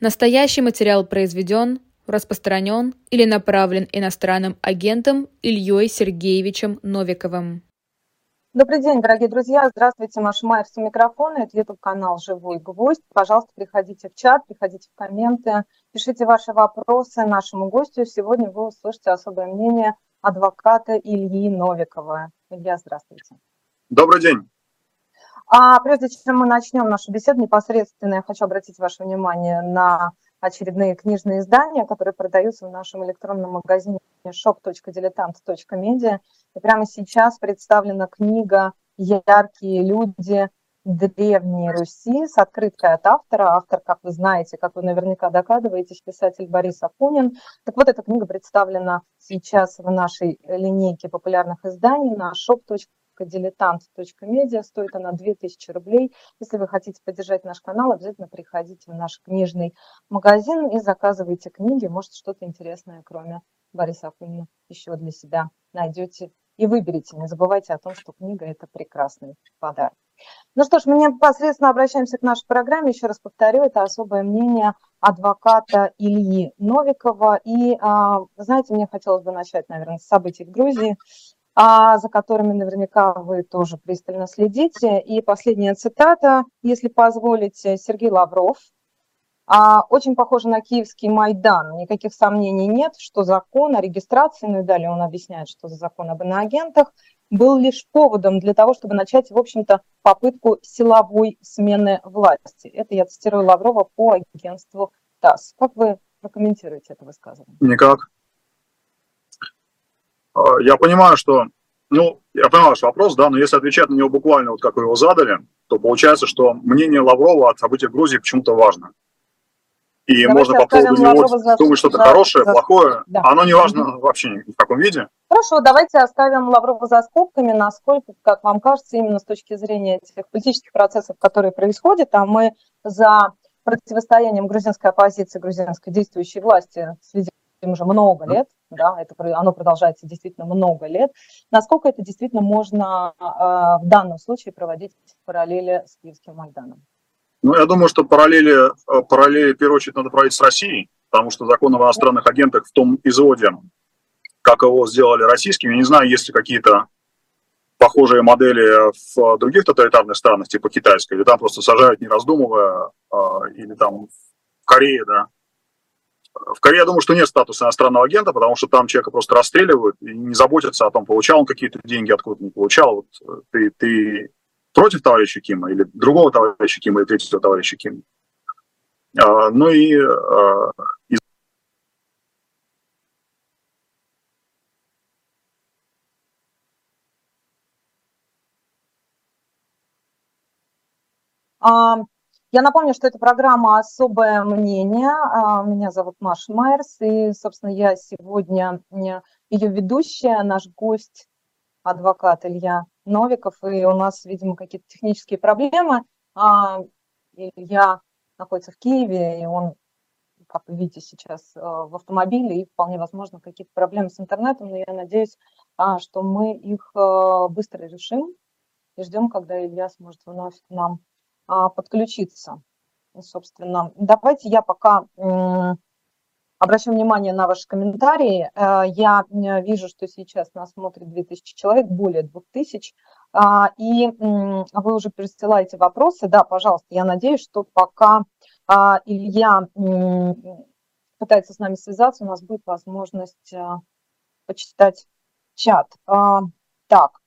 Настоящий материал произведен, распространен или направлен иностранным агентом Ильей Сергеевичем Новиковым. Добрый день, дорогие друзья. Здравствуйте, Маша Майерс у микрофона. Это YouTube-канал «Живой гвоздь». Пожалуйста, приходите в чат, приходите в комменты, пишите ваши вопросы нашему гостю. Сегодня вы услышите особое мнение адвоката Ильи Новикова. Илья, здравствуйте. Добрый день. А прежде чем мы начнем нашу беседу непосредственно, я хочу обратить ваше внимание на очередные книжные издания, которые продаются в нашем электронном магазине shop.diletant.media. И прямо сейчас представлена книга «Яркие люди Древней Руси» с открыткой от автора. Автор, как вы знаете, как вы наверняка догадываетесь, писатель Борис Акунин. Так вот, эта книга представлена сейчас в нашей линейке популярных изданий на shop.diletant.media diletant.media. Стоит она 2000 рублей. Если вы хотите поддержать наш канал, обязательно приходите в наш книжный магазин и заказывайте книги. Может, что-то интересное, кроме Бориса Акунина, еще для себя найдете и выберите. Не забывайте о том, что книга – это прекрасный подарок. Ну что ж, мы непосредственно обращаемся к нашей программе. Еще раз повторю, это особое мнение адвоката Ильи Новикова. И, а, знаете, мне хотелось бы начать, наверное, с событий в Грузии за которыми наверняка вы тоже пристально следите. И последняя цитата, если позволите, Сергей Лавров. А, очень похоже на киевский Майдан. Никаких сомнений нет, что закон о регистрации, ну и далее он объясняет, что за закон об иноагентах, был лишь поводом для того, чтобы начать, в общем-то, попытку силовой смены власти. Это я цитирую Лаврова по агентству ТАСС. Как вы прокомментируете это высказывание? Никак. А, я понимаю, что, ну, я понимаю ваш вопрос, да, но если отвечать на него буквально вот как вы его задали, то получается, что мнение Лаврова от событий в Грузии почему-то важно. И Давайте можно по поводу него за... думать что-то за... хорошее, за... плохое, да. оно не важно mm-hmm. вообще ни в каком виде. Хорошо, давайте оставим Лаврова за скобками, насколько, как вам кажется, именно с точки зрения этих политических процессов, которые происходят, а мы за противостоянием грузинской оппозиции, грузинской действующей власти следим уже много лет, да, это, оно продолжается действительно много лет, насколько это действительно можно э, в данном случае проводить в параллели с Киевским Майданом? Ну, я думаю, что параллели, э, параллели, в первую очередь, надо проводить с Россией, потому что закон об иностранных агентах в том изводе, как его сделали российскими, я не знаю, есть ли какие-то похожие модели в других тоталитарных странах, типа китайской, или там просто сажают, не раздумывая, а, или там в Корее, да, в Корее, я думаю, что нет статуса иностранного агента, потому что там человека просто расстреливают и не заботятся о том, получал он какие-то деньги, откуда не получал. Вот э, ты, ты против товарища Кима или другого товарища Кима или третьего товарища Кима. А, ну и а, из я напомню, что это программа «Особое мнение». А, меня зовут Маша Майерс, и, собственно, я сегодня ее ведущая, наш гость, адвокат Илья Новиков, и у нас, видимо, какие-то технические проблемы. А, Илья находится в Киеве, и он, как вы видите, сейчас а, в автомобиле, и вполне возможно какие-то проблемы с интернетом, но я надеюсь, что мы их быстро решим и ждем, когда Илья сможет вновь к нам а, подключиться. Собственно, давайте я пока обращу внимание на ваши комментарии. Э, я вижу, что сейчас нас смотрит 2000 человек, более 2000, а, и вы уже присылаете вопросы. Да, пожалуйста, я надеюсь, что пока а, Илья пытается с нами связаться, у нас будет возможность почитать чат. Так,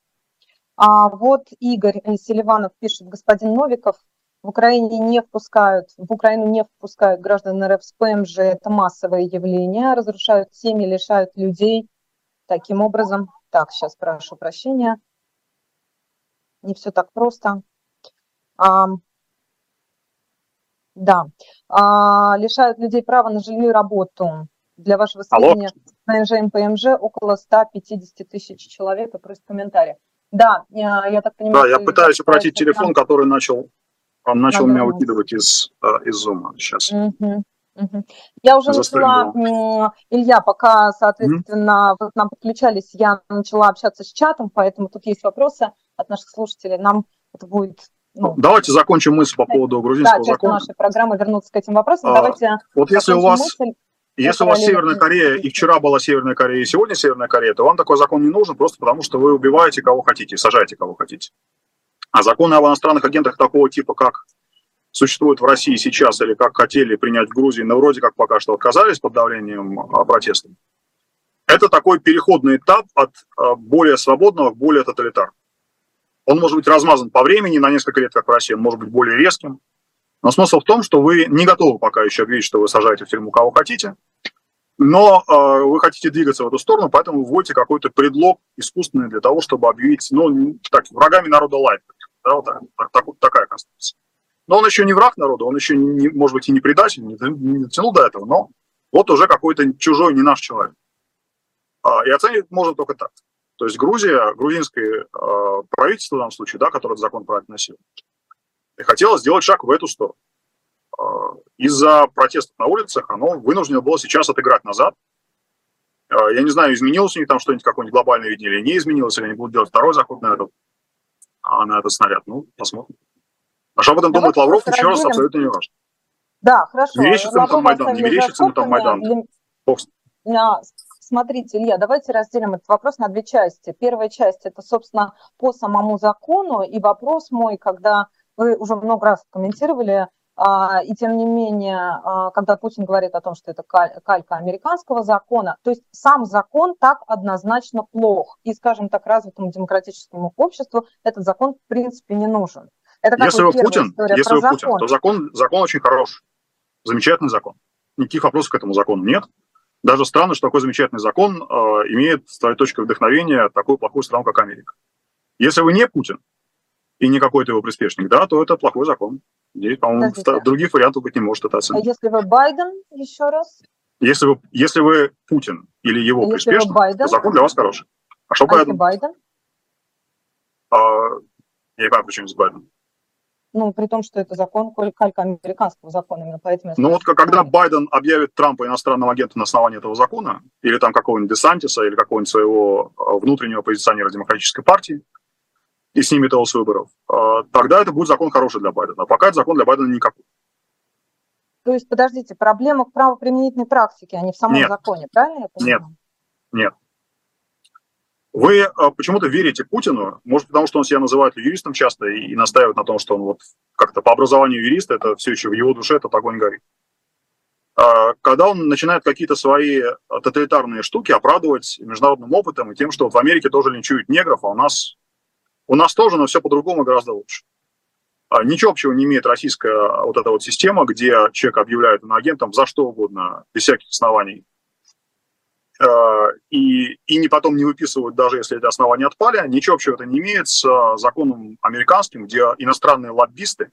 а вот Игорь Селиванов пишет, господин Новиков, в Украине не впускают, в Украину не впускают граждан РФ с ПМЖ, это массовое явление, разрушают семьи, лишают людей. Таким образом, так, сейчас прошу прощения, не все так просто. А, да, а, лишают людей права на жилье и работу. Для вашего сведения, ПМЖ и ПМЖ около 150 тысяч человек, и просит комментарий. Да, я, я так понимаю. Да, я пытаюсь укротить телефон, который начал он начал меня выкидывать из, э, из зума сейчас. Угу. Я уже начала, Илья, пока, соответственно, вы к нам подключались, я начала общаться с чатом, поэтому тут есть вопросы от наших слушателей. Нам это будет ну, Давайте закончим мысль по поводу грузинского да, закона. нашей программы вернуться к этим вопросам. А, Давайте вот если у вас, мысль, если у вас Северная Корея, и вчера была Северная Корея, и сегодня Северная Корея, то вам такой закон не нужен, просто потому что вы убиваете кого хотите, сажаете кого хотите. А законы об иностранных агентах такого типа, как существуют в России сейчас, или как хотели принять в Грузии, но вроде как пока что отказались под давлением а, протестов, это такой переходный этап от а, более свободного к более тоталитарному. Он может быть размазан по времени на несколько лет, как в России, он может быть более резким. Но смысл в том, что вы не готовы пока еще объявить, что вы сажаете в тюрьму кого хотите, но э, вы хотите двигаться в эту сторону, поэтому вводите какой-то предлог искусственный для того, чтобы объявить, ну, так, врагами народа лайк. Да, вот так, так, такая конструкция. Но он еще не враг народа, он еще, не, может быть, и не предатель, не, не дотянул до этого, но вот уже какой-то чужой, не наш человек. А, и оценивать можно только так. То есть Грузия, грузинское э, правительство в данном случае, да, которое закон правильно носило, хотело сделать шаг в эту сторону. Э, из-за протестов на улицах оно вынуждено было сейчас отыграть назад. Э, я не знаю, изменилось у них там что-нибудь, какое-нибудь глобальное видение или не изменилось, или они будут делать второй заход на этот, а на этот снаряд. Ну, посмотрим. А что об этом думает Лавров, еще раз абсолютно не важно. Да, хорошо. Мерещится ему там Майдан, не мерещится ему там Майдан. Смотрите, Илья, давайте разделим этот вопрос на две части. Первая часть – это, собственно, по самому закону, и вопрос мой, когда вы уже много раз комментировали, и тем не менее, а, когда Путин говорит о том, что это калька американского закона, то есть сам закон так однозначно плох. И, скажем так, развитому демократическому обществу этот закон в принципе не нужен. Это если вы Путин, если вы Путин, то закон, закон очень хороший, замечательный закон. Никаких вопросов к этому закону нет. Даже странно, что такой замечательный закон э, имеет с твоей точки вдохновения такую плохую страну, как Америка. Если вы не Путин и не какой-то его приспешник, да, то это плохой закон. Здесь, по-моему, других вариантов быть не может это оценить. А если вы Байден, еще раз? Если вы, если вы Путин или его а приспешник, Байден? то закон для вас хороший. А что а Байден? Байден? А, я не понимаю, почему с Байденом ну, при том, что это закон, калька американского закона, именно поэтому... Ну вот когда Байден объявит Трампа иностранным агентом на основании этого закона, или там какого-нибудь Десантиса, или какого-нибудь своего а, внутреннего позиционера демократической партии, и снимет его с выборов, а, тогда это будет закон хороший для Байдена. А пока это закон для Байдена никакой. То есть, подождите, проблема в правоприменительной практике, а не в самом нет. законе, правильно я понимаю? Нет, нет. Вы а, почему-то верите Путину, может, потому что он себя называет юристом часто и, и настаивает на том, что он вот как-то по образованию юриста, это все еще в его душе этот огонь горит. А, когда он начинает какие-то свои тоталитарные штуки оправдывать международным опытом и тем, что вот в Америке тоже линчуют негров, а у нас, у нас тоже, но все по-другому гораздо лучше. А, ничего общего не имеет российская вот эта вот система, где человек объявляет агентом за что угодно, без всяких оснований, Э, и, и не потом не выписывают, даже если эти основания отпали, ничего общего это не имеет с законом американским, где иностранные лоббисты,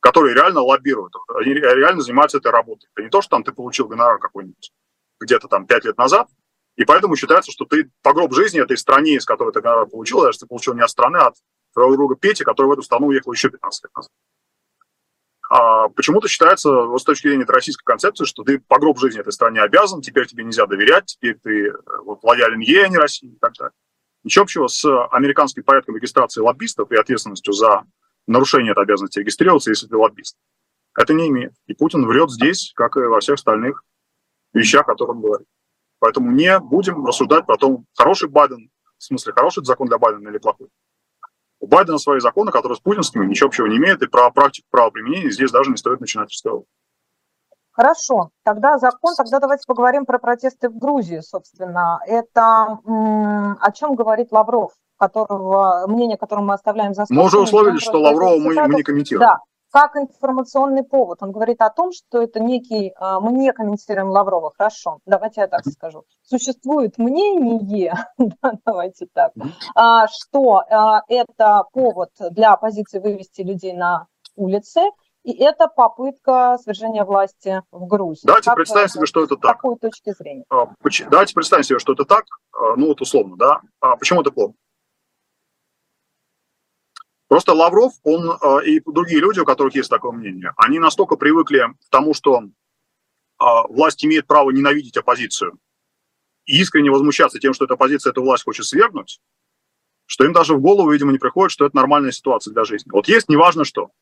которые реально лоббируют, они реально занимаются этой работой. Это не то, что там ты получил гонорар какой-нибудь где-то там пять лет назад, и поэтому считается, что ты по гроб жизни этой стране, из которой ты гонорар получил, даже ты получил не от страны, а от своего друга Пети, который в эту страну уехал еще 15 лет назад. А почему-то считается, вот с точки зрения российской концепции, что ты по гроб жизни этой стране обязан, теперь тебе нельзя доверять, теперь ты э, вот, лоялен ей, а не России и так далее. Ничего общего с американским порядком регистрации лоббистов и ответственностью за нарушение этой обязанности регистрироваться, если ты лоббист. Это не имеет. И Путин врет здесь, как и во всех остальных вещах, о которых он говорит. Поэтому не будем рассуждать про то, хороший Байден, в смысле, хороший закон для Байдена или плохой. У Байдена свои законы, которые с путинскими ничего общего не имеют, и про практику правоприменения здесь даже не стоит начинать разговор. Хорошо, тогда закон, тогда давайте поговорим про протесты в Грузии, собственно. Это о чем говорит Лавров, которого, мнение которого мы оставляем за скобками. Мы уже условились, что Лаврова мы, мы не комментируем. Да, как информационный повод. Он говорит о том, что это некий... А, мы не комментируем Лаврова, хорошо, давайте я так скажу. Существует мнение, давайте так, а, что а, это повод для оппозиции вывести людей на улицы, и это попытка свержения власти в Грузии. Давайте как представим себе, что это так. С какой точки зрения? Давайте представим себе, что это так, ну вот условно, да. Почему это плохо? Просто Лавров, он э, и другие люди, у которых есть такое мнение, они настолько привыкли к тому, что э, власть имеет право ненавидеть оппозицию и искренне возмущаться тем, что эта оппозиция эту власть хочет свергнуть, что им даже в голову, видимо, не приходит, что это нормальная ситуация для жизни. Вот есть неважно что.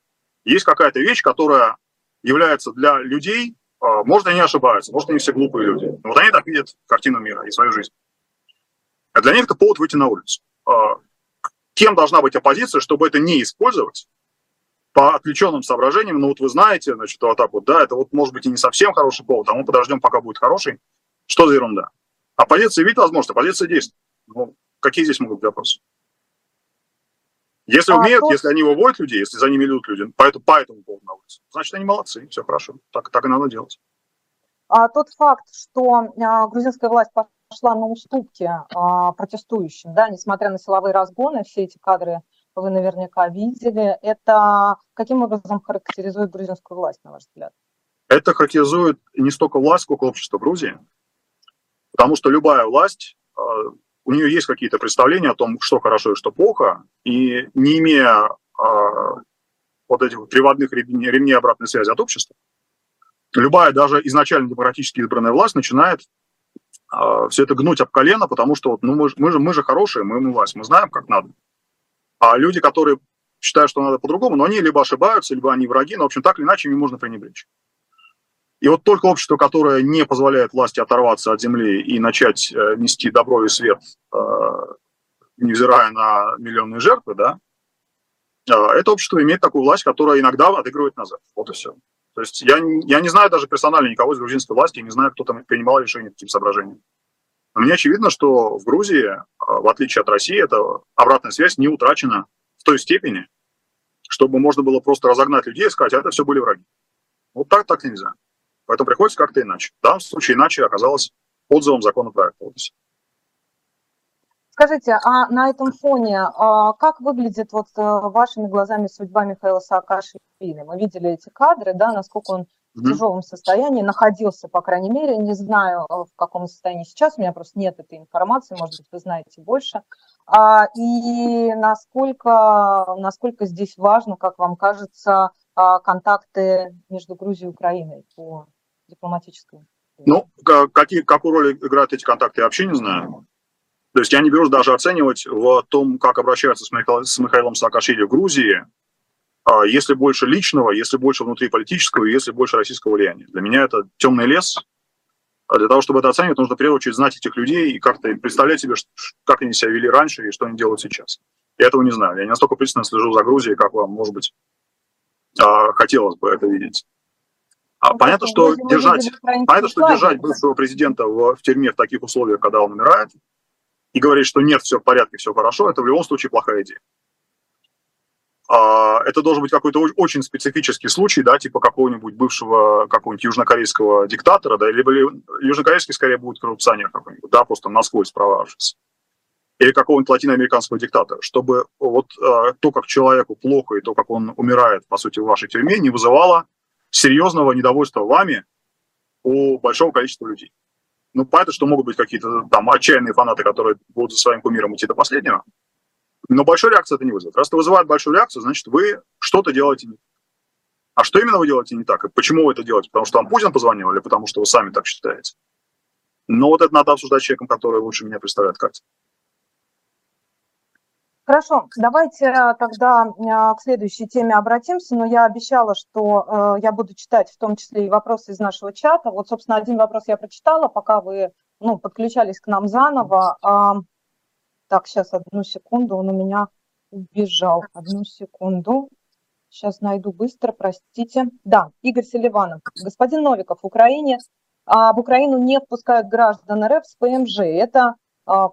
Есть какая-то вещь, которая является для людей, а, может, они ошибаются, может, они все глупые люди. Но вот они так видят картину мира и свою жизнь. А для них это повод выйти на улицу. Кем должна быть оппозиция, чтобы это не использовать по отвлеченным соображениям? Ну вот вы знаете, значит, вот так вот, да, это вот может быть и не совсем хороший повод, а мы подождем, пока будет хороший. Что за ерунда? Оппозиция видит возможность, оппозиция действует. Ну, какие здесь могут быть вопросы? Если а умеют, то... если они выводят людей, если за ними идут люди, по, этому, по этому поводу на улице, значит, они молодцы, все хорошо. Так, так и надо делать. А тот факт, что а, грузинская власть пошла на уступки а, протестующим, да, несмотря на силовые разгоны, все эти кадры вы наверняка видели, это каким образом характеризует грузинскую власть, на ваш взгляд? Это характеризует не столько власть, сколько общество Грузии. Потому что любая власть а, у нее есть какие-то представления о том, что хорошо и что плохо, и не имея э, вот этих приводных ремней обратной связи от общества, любая даже изначально демократически избранная власть начинает э, все это гнуть об колено, потому что вот, ну, мы, мы, же, мы же хорошие, мы, мы власть, мы знаем, как надо. А люди, которые считают, что надо по-другому, но они либо ошибаются, либо они враги, но, в общем, так или иначе, ими можно пренебречь. И вот только общество, которое не позволяет власти оторваться от земли и начать э, нести добро и свет, э, невзирая на миллионные жертвы, да, э, это общество имеет такую власть, которая иногда отыгрывает назад. Вот и все. То есть я, я не знаю даже персонально никого из грузинской власти, не знаю, кто там принимал решение по таким соображениям. Но мне очевидно, что в Грузии, в отличие от России, эта обратная связь не утрачена в той степени, чтобы можно было просто разогнать людей и сказать, а это все были враги. Вот так так нельзя. Поэтому приходится как-то иначе. В данном случае иначе оказалось отзывом законопроекта. Вот Скажите, а на этом фоне а как выглядит вот э, вашими глазами судьба Михаила Саакашвили? Мы видели эти кадры, да, насколько он в тяжелом состоянии находился, по крайней мере, не знаю, э, в каком состоянии сейчас, у меня просто нет этой информации, может быть, вы знаете больше. А, и насколько, насколько здесь важно, как вам кажется, а, контакты между Грузией и Украиной по дипломатической? Ну, какие, какую роль играют эти контакты, я вообще не знаю. То есть я не берусь даже оценивать в том, как обращаются с, Михаил, с Михаилом Саакашвили в Грузии, а если больше личного, если больше внутриполитического, если больше российского влияния. Для меня это темный лес. А для того, чтобы это оценивать, нужно в первую очередь знать этих людей и как-то представлять себе, как они себя вели раньше и что они делают сейчас. Я этого не знаю. Я не настолько пристально слежу за Грузией, как вам, может быть, а, хотелось бы это видеть. А ну, понятно, что держать, понятно, что держать бывшего президента в, в тюрьме в таких условиях, когда он умирает, и говорить, что нет, все в порядке, все хорошо, это в любом случае плохая идея. А, это должен быть какой-то очень специфический случай, да, типа какого-нибудь бывшего какого-нибудь южнокорейского диктатора, да, либо южнокорейский скорее будет коррупционер какой-нибудь, да, просто насквозь провалившись. Или какого-нибудь латиноамериканского диктатора, чтобы вот э, то, как человеку плохо, и то, как он умирает, по сути, в вашей тюрьме, не вызывало серьезного недовольства вами у большого количества людей. Ну, понятно, что могут быть какие-то там отчаянные фанаты, которые будут за своим кумиром идти до последнего, но большой реакции это не вызовет. Раз это вызывает большую реакцию, значит, вы что-то делаете не так. А что именно вы делаете не так? И почему вы это делаете? Потому что вам Путин позвонил или потому что вы сами так считаете? Но вот это надо обсуждать с человеком, который лучше меня представляет картину. Хорошо, давайте э, тогда э, к следующей теме обратимся, но я обещала, что э, я буду читать в том числе и вопросы из нашего чата. Вот, собственно, один вопрос я прочитала, пока вы ну, подключались к нам заново. Так, сейчас одну секунду, он у меня убежал. Одну секунду. Сейчас найду быстро, простите. Да, Игорь Селиванов. Господин Новиков, в Украине, а, в Украину не впускают граждан РФ с ПМЖ. Это а,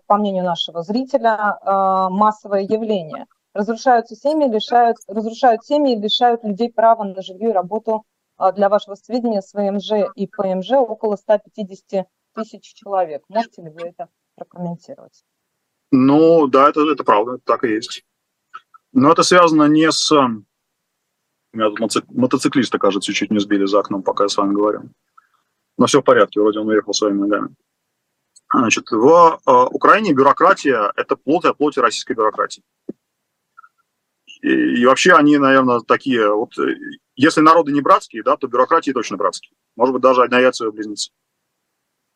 по мнению нашего зрителя, а, массовое явление. Разрушаются семьи, лишают, разрушают семьи и лишают людей права на жилье и работу. А, для вашего сведения, с ВМЖ и ПМЖ около 150 тысяч человек. Можете ли вы это прокомментировать? Ну, да, это, это правда, так и есть. Но это связано не с... Меня тут мотоциклиста, кажется, чуть не сбили за окном, пока я с вами говорю. Но все в порядке, вроде он уехал своими ногами. Значит, в э, Украине бюрократия – это плод и плоти российской бюрократии. И, и вообще они, наверное, такие, вот э, если народы не братские, да, то бюрократии точно братские. Может быть, даже одна яйца близнецы.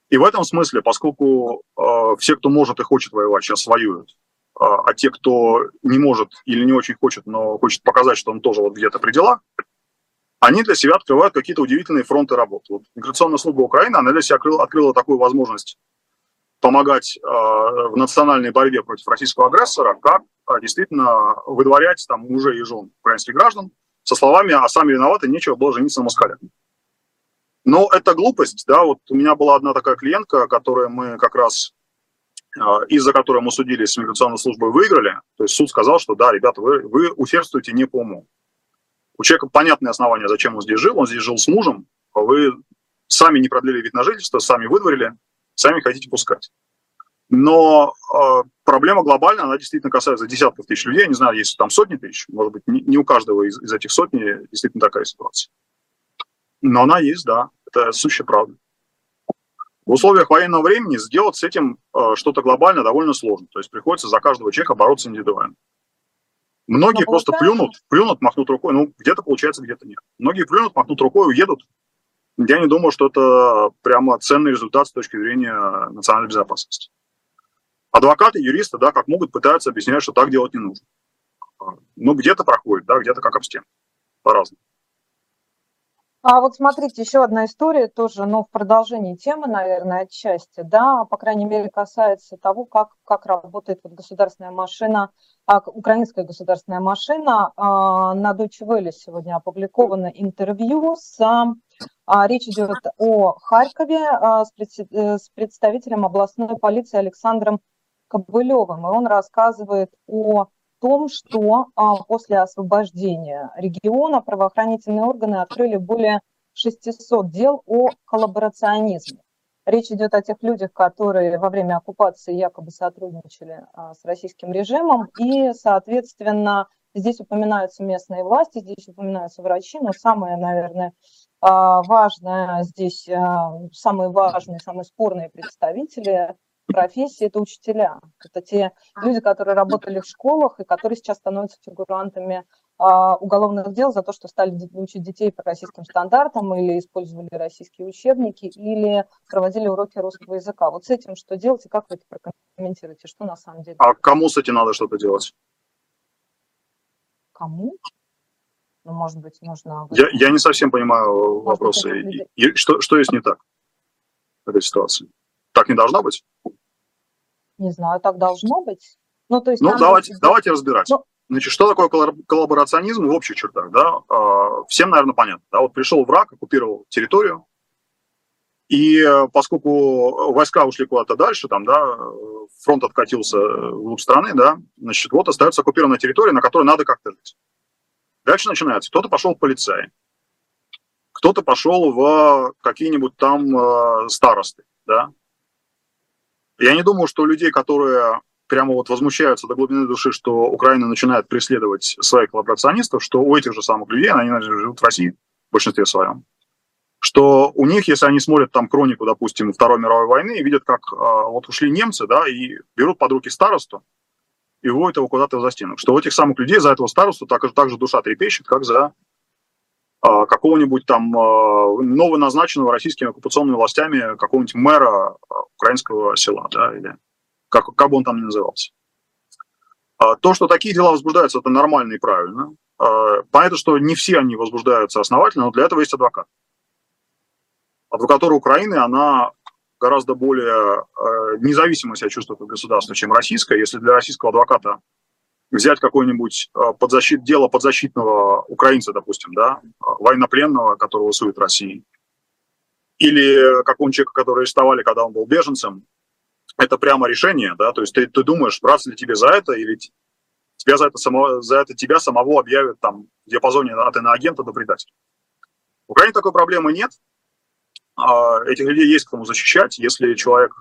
И в этом смысле, поскольку э, все, кто может и хочет воевать, сейчас воюют, а, а те, кто не может или не очень хочет, но хочет показать, что он тоже вот где-то при делах, они для себя открывают какие-то удивительные фронты работы. Вот миграционная служба Украины, она для себя открыла, открыла такую возможность помогать э, в национальной борьбе против российского агрессора, как э, действительно выдворять там мужей и жен украинских граждан со словами «а сами виноваты, нечего было жениться на москалях». Но это глупость, да, вот у меня была одна такая клиентка, которая мы как раз, э, из-за которой мы судились с миграционной службой, выиграли, то есть суд сказал, что да, ребята, вы, вы усердствуете не по уму. У человека понятные основания, зачем он здесь жил, он здесь жил с мужем, вы сами не продлили вид на жительство, сами выдворили, сами хотите пускать. Но э, проблема глобальная, она действительно касается десятков тысяч людей. Я не знаю, есть там сотни тысяч, может быть, не, не у каждого из, из этих сотни действительно такая ситуация. Но она есть, да, это сущая правда. В условиях военного времени сделать с этим э, что-то глобально довольно сложно. То есть приходится за каждого человека бороться индивидуально. Многие Но просто плюнут, плюнут, махнут рукой. Ну, где-то получается, где-то нет. Многие плюнут, махнут рукой, уедут, я не думаю, что это прямо ценный результат с точки зрения национальной безопасности. Адвокаты, юристы, да, как могут, пытаются объяснять, что так делать не нужно. Ну, где-то проходит, да, где-то как об стену. По-разному. А вот смотрите, еще одна история тоже, ну, в продолжении темы, наверное, отчасти, да, по крайней мере, касается того, как, как работает вот государственная машина, а, украинская государственная машина. А, на Deutsche Welle сегодня опубликовано интервью с а, речь идет о Харькове а, э, с представителем областной полиции Александром Кобылевым. И он рассказывает о том, что а, после освобождения региона правоохранительные органы открыли более 600 дел о коллаборационизме. Речь идет о тех людях, которые во время оккупации якобы сотрудничали с российским режимом, и, соответственно, здесь упоминаются местные власти, здесь упоминаются врачи, но самое, наверное, а, важное здесь, а, самые важные, самые спорные представители профессии – это учителя. Это те люди, которые работали в школах и которые сейчас становятся фигурантами а, уголовных дел за то, что стали учить детей по российским стандартам или использовали российские учебники, или проводили уроки русского языка. Вот с этим что делать и как вы это прокомментируете? Что на самом деле? А кому с этим надо что-то делать? Кому? Ну, может быть, нужно... Я, я не совсем понимаю может вопросы. Быть, и, что, что есть не так в этой ситуации? Так не должно быть? Не знаю, так должно быть. Ну, то есть, ну давайте, быть... давайте разбирать. Ну... Значит, что такое коллаборационизм в общих чертах? Да? А, всем, наверное, понятно. Да? Вот пришел враг, оккупировал территорию, и э, поскольку войска ушли куда-то дальше, там, да, фронт откатился в глубь страны, да, значит, вот остается оккупированная территория, на которой надо как-то жить. Дальше начинается. Кто-то пошел в полицаи, кто-то пошел в какие-нибудь там э, старосты, да. Я не думаю, что людей, которые прямо вот возмущаются до глубины души, что Украина начинает преследовать своих коллаборационистов, что у этих же самых людей, они живут в России в большинстве своем, что у них, если они смотрят там хронику, допустим, Второй мировой войны и видят, как э, вот ушли немцы, да, и берут под руки старосту, и вводит его куда-то за стену. Что у этих самых людей за этого старосту так, так же душа трепещет, как за а, какого-нибудь там а, новоназначенного российскими оккупационными властями какого-нибудь мэра а, украинского села, да, или как, как бы он там ни назывался. А, то, что такие дела возбуждаются, это нормально и правильно. А, понятно, что не все они возбуждаются основательно, но для этого есть адвокат. Адвокатура Украины, она гораздо более э, независимо себя чувствует от государства, чем российское. Если для российского адвоката взять какое-нибудь э, подзащит, дело подзащитного украинца, допустим, да, военнопленного, которого сует России, или какого-нибудь человека, который арестовали, когда он был беженцем, это прямо решение, да, то есть ты, ты думаешь, браться ли тебе за это, или тебя за это, само, за это тебя самого объявят там в диапазоне от иноагента до предателя. В Украине такой проблемы нет, этих людей есть кому защищать. Если человек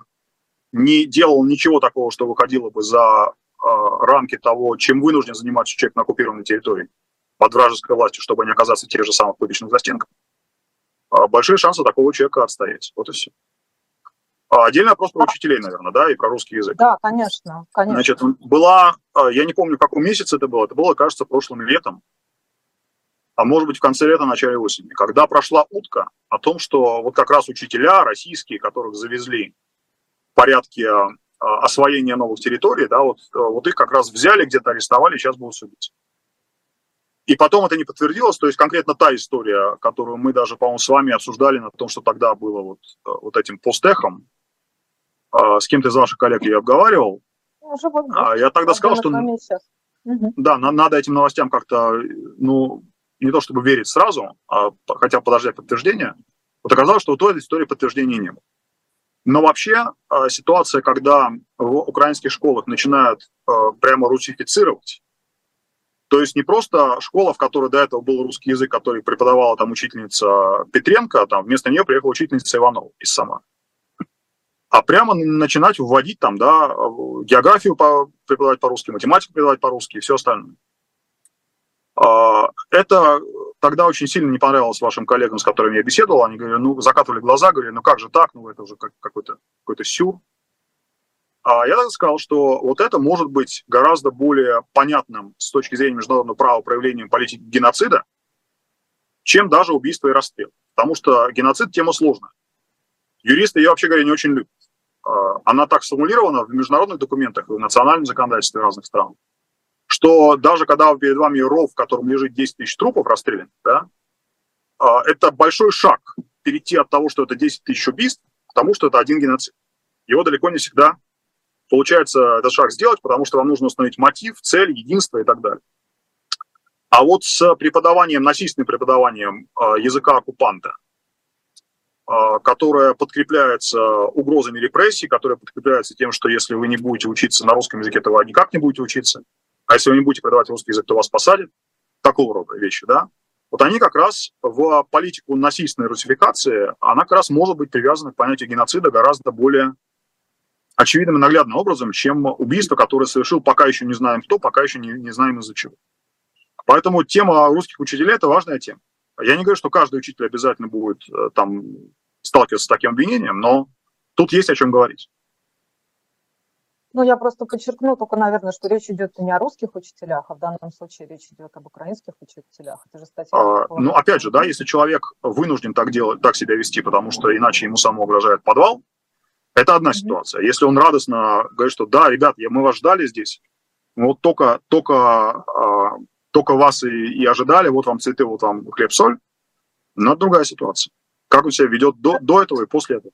не делал ничего такого, что выходило бы за а, рамки того, чем вынужден заниматься человек на оккупированной территории под вражеской властью, чтобы не оказаться в тех же самых пыточных застенках, а, большие шансы такого человека отстоять. Вот и все. Отдельно вопрос про учителей, наверное, да, и про русский язык. Да, конечно, конечно. Значит, была, я не помню, в каком месяце это было, это было, кажется, прошлым летом, а может быть в конце лета, начале осени, когда прошла утка о том, что вот как раз учителя российские, которых завезли в порядке освоения новых территорий, да, вот, вот их как раз взяли, где-то арестовали, сейчас будут судить. И потом это не подтвердилось, то есть конкретно та история, которую мы даже, по-моему, с вами обсуждали на том, что тогда было вот, вот этим постехом, с кем-то из ваших коллег я обговаривал, ну, я тогда сказал, что да, надо этим новостям как-то, ну, не то чтобы верить сразу, а хотя подождать подтверждения. Вот оказалось, что у той истории подтверждения не было. Но вообще а, ситуация, когда в украинских школах начинают а, прямо русифицировать, то есть не просто школа, в которой до этого был русский язык, который преподавала там учительница Петренко, а там вместо нее приехала учительница Иванова из Самары, а прямо начинать вводить там, да, географию преподавать по-русски, математику преподавать по-русски и все остальное. Это тогда очень сильно не понравилось вашим коллегам, с которыми я беседовал. Они говорили, ну, закатывали глаза, говорили, ну как же так, ну это уже какой-то какой сюр. А я сказал, что вот это может быть гораздо более понятным с точки зрения международного права проявлением политики геноцида, чем даже убийство и расстрел. Потому что геноцид – тема сложная. Юристы ее, вообще говоря, не очень любят. А, она так сформулирована в международных документах и в национальном законодательстве разных стран, что даже когда перед вами ров, в котором лежит 10 тысяч трупов расстрелянных, да, а, это большой шаг перейти от того, что это 10 тысяч убийств, к тому, что это один геноцид. Его далеко не всегда получается этот шаг сделать, потому что вам нужно установить мотив, цель, единство и так далее. А вот с преподаванием, насильственным преподаванием а, языка оккупанта, которое подкрепляется угрозами репрессий, которое подкрепляется тем, что если вы не будете учиться на русском языке, то вы никак не будете учиться, а если вы не будете преподавать русский язык, то вас посадят. Такого рода вещи, да. Вот они как раз в политику насильственной русификации, она как раз может быть привязана к понятию геноцида гораздо более очевидным и наглядным образом, чем убийство, которое совершил пока еще не знаем кто, пока еще не, не знаем из-за чего. Поэтому тема русских учителей – это важная тема. Я не говорю, что каждый учитель обязательно будет э, там сталкиваться с таким обвинением, но тут есть о чем говорить. Ну, я просто подчеркну только, наверное, что речь идет не о русских учителях, а в данном случае речь идет об украинских учителях. Это же статья. А, ну, опять же, да, если человек вынужден так делать, так себя вести, потому что иначе ему самому угрожает подвал, это одна mm-hmm. ситуация. Если он радостно говорит, что да, ребят, мы вас ждали здесь, вот только, только, а, только вас и, и ожидали, вот вам цветы, вот вам хлеб-соль, но это другая ситуация. Как он себя ведет до, до этого и после этого.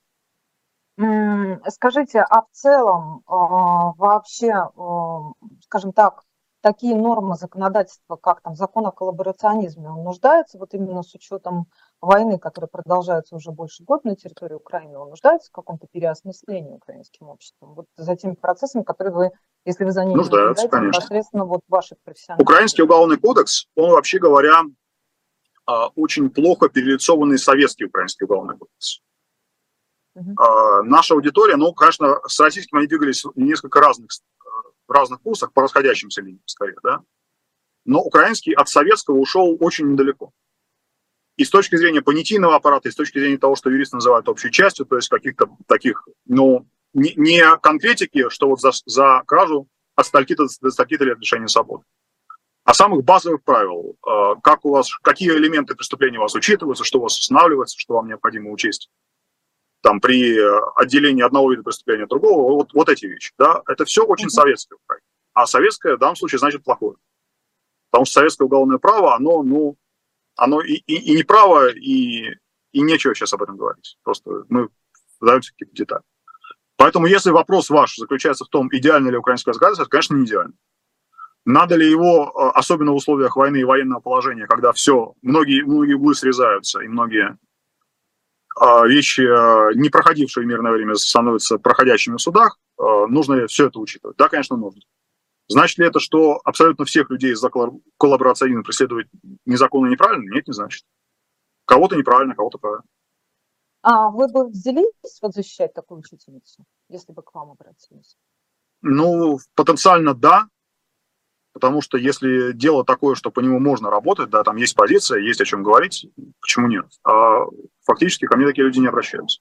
Скажите, а в целом а, вообще, а, скажем так, такие нормы законодательства, как там закон о коллаборационизме, он нуждается вот именно с учетом войны, которая продолжается уже больше года на территории Украины, он нуждается в каком-то переосмыслении украинским обществом? Вот за теми процессами, которые вы, если вы за ними нуждаются, конечно. непосредственно вот ваши профессиональные... Украинский уголовный кодекс, он вообще говоря, а, очень плохо перелицованный советский украинский уголовный кодекс. Uh-huh. Наша аудитория, ну, конечно, с российским они двигались в несколько разных, в разных курсах, по расходящимся линиям, скорее, да. Но украинский от советского ушел очень недалеко. И с точки зрения понятийного аппарата, и с точки зрения того, что юристы называют общей частью, то есть каких-то таких, ну, не, не конкретики, что вот за, за кражу от стальки-то до стальки-то лет лишения свободы, а самых базовых правил, а, как у вас, какие элементы преступления у вас учитываются, что у вас устанавливается, что вам необходимо учесть там при отделении одного вида преступления от другого, вот, вот эти вещи, да, это все очень советское. А советское в данном случае значит плохое. Потому что советское уголовное право, оно, ну, оно и, и, и не право, и, и нечего сейчас об этом говорить. Просто мы вдаемся какие-то детали. Поэтому если вопрос ваш заключается в том, идеально ли украинское законодательство, это, конечно, не идеально. Надо ли его, э, особенно в условиях войны и военного положения, когда все, многие, многие углы срезаются, и многие вещи, э, не проходившие в мирное время, становятся проходящими в судах, э, нужно все это учитывать? Да, конечно, нужно. Значит ли это, что абсолютно всех людей из-за коллаборационизма преследовать незаконно и неправильно? Нет, не значит. Кого-то неправильно, кого-то правильно. А вы бы взялись вот защищать такую учительницу, если бы к вам обратились? Ну, потенциально да, потому что если дело такое, что по нему можно работать, да, там есть позиция, есть о чем говорить, почему нет? А фактически ко мне такие люди не обращаются.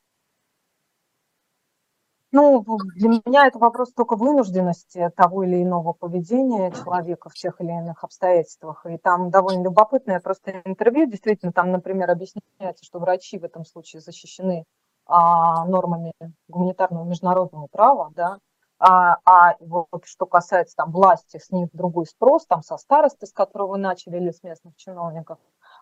Ну, для меня это вопрос только вынужденности того или иного поведения человека в тех или иных обстоятельствах. И там довольно любопытное просто интервью. Действительно, там, например, объясняется, что врачи в этом случае защищены а, нормами гуманитарного международного права, да, А, а вот что касается там власти, с них другой спрос, там со старосты, с которого вы начали, или с местных чиновников.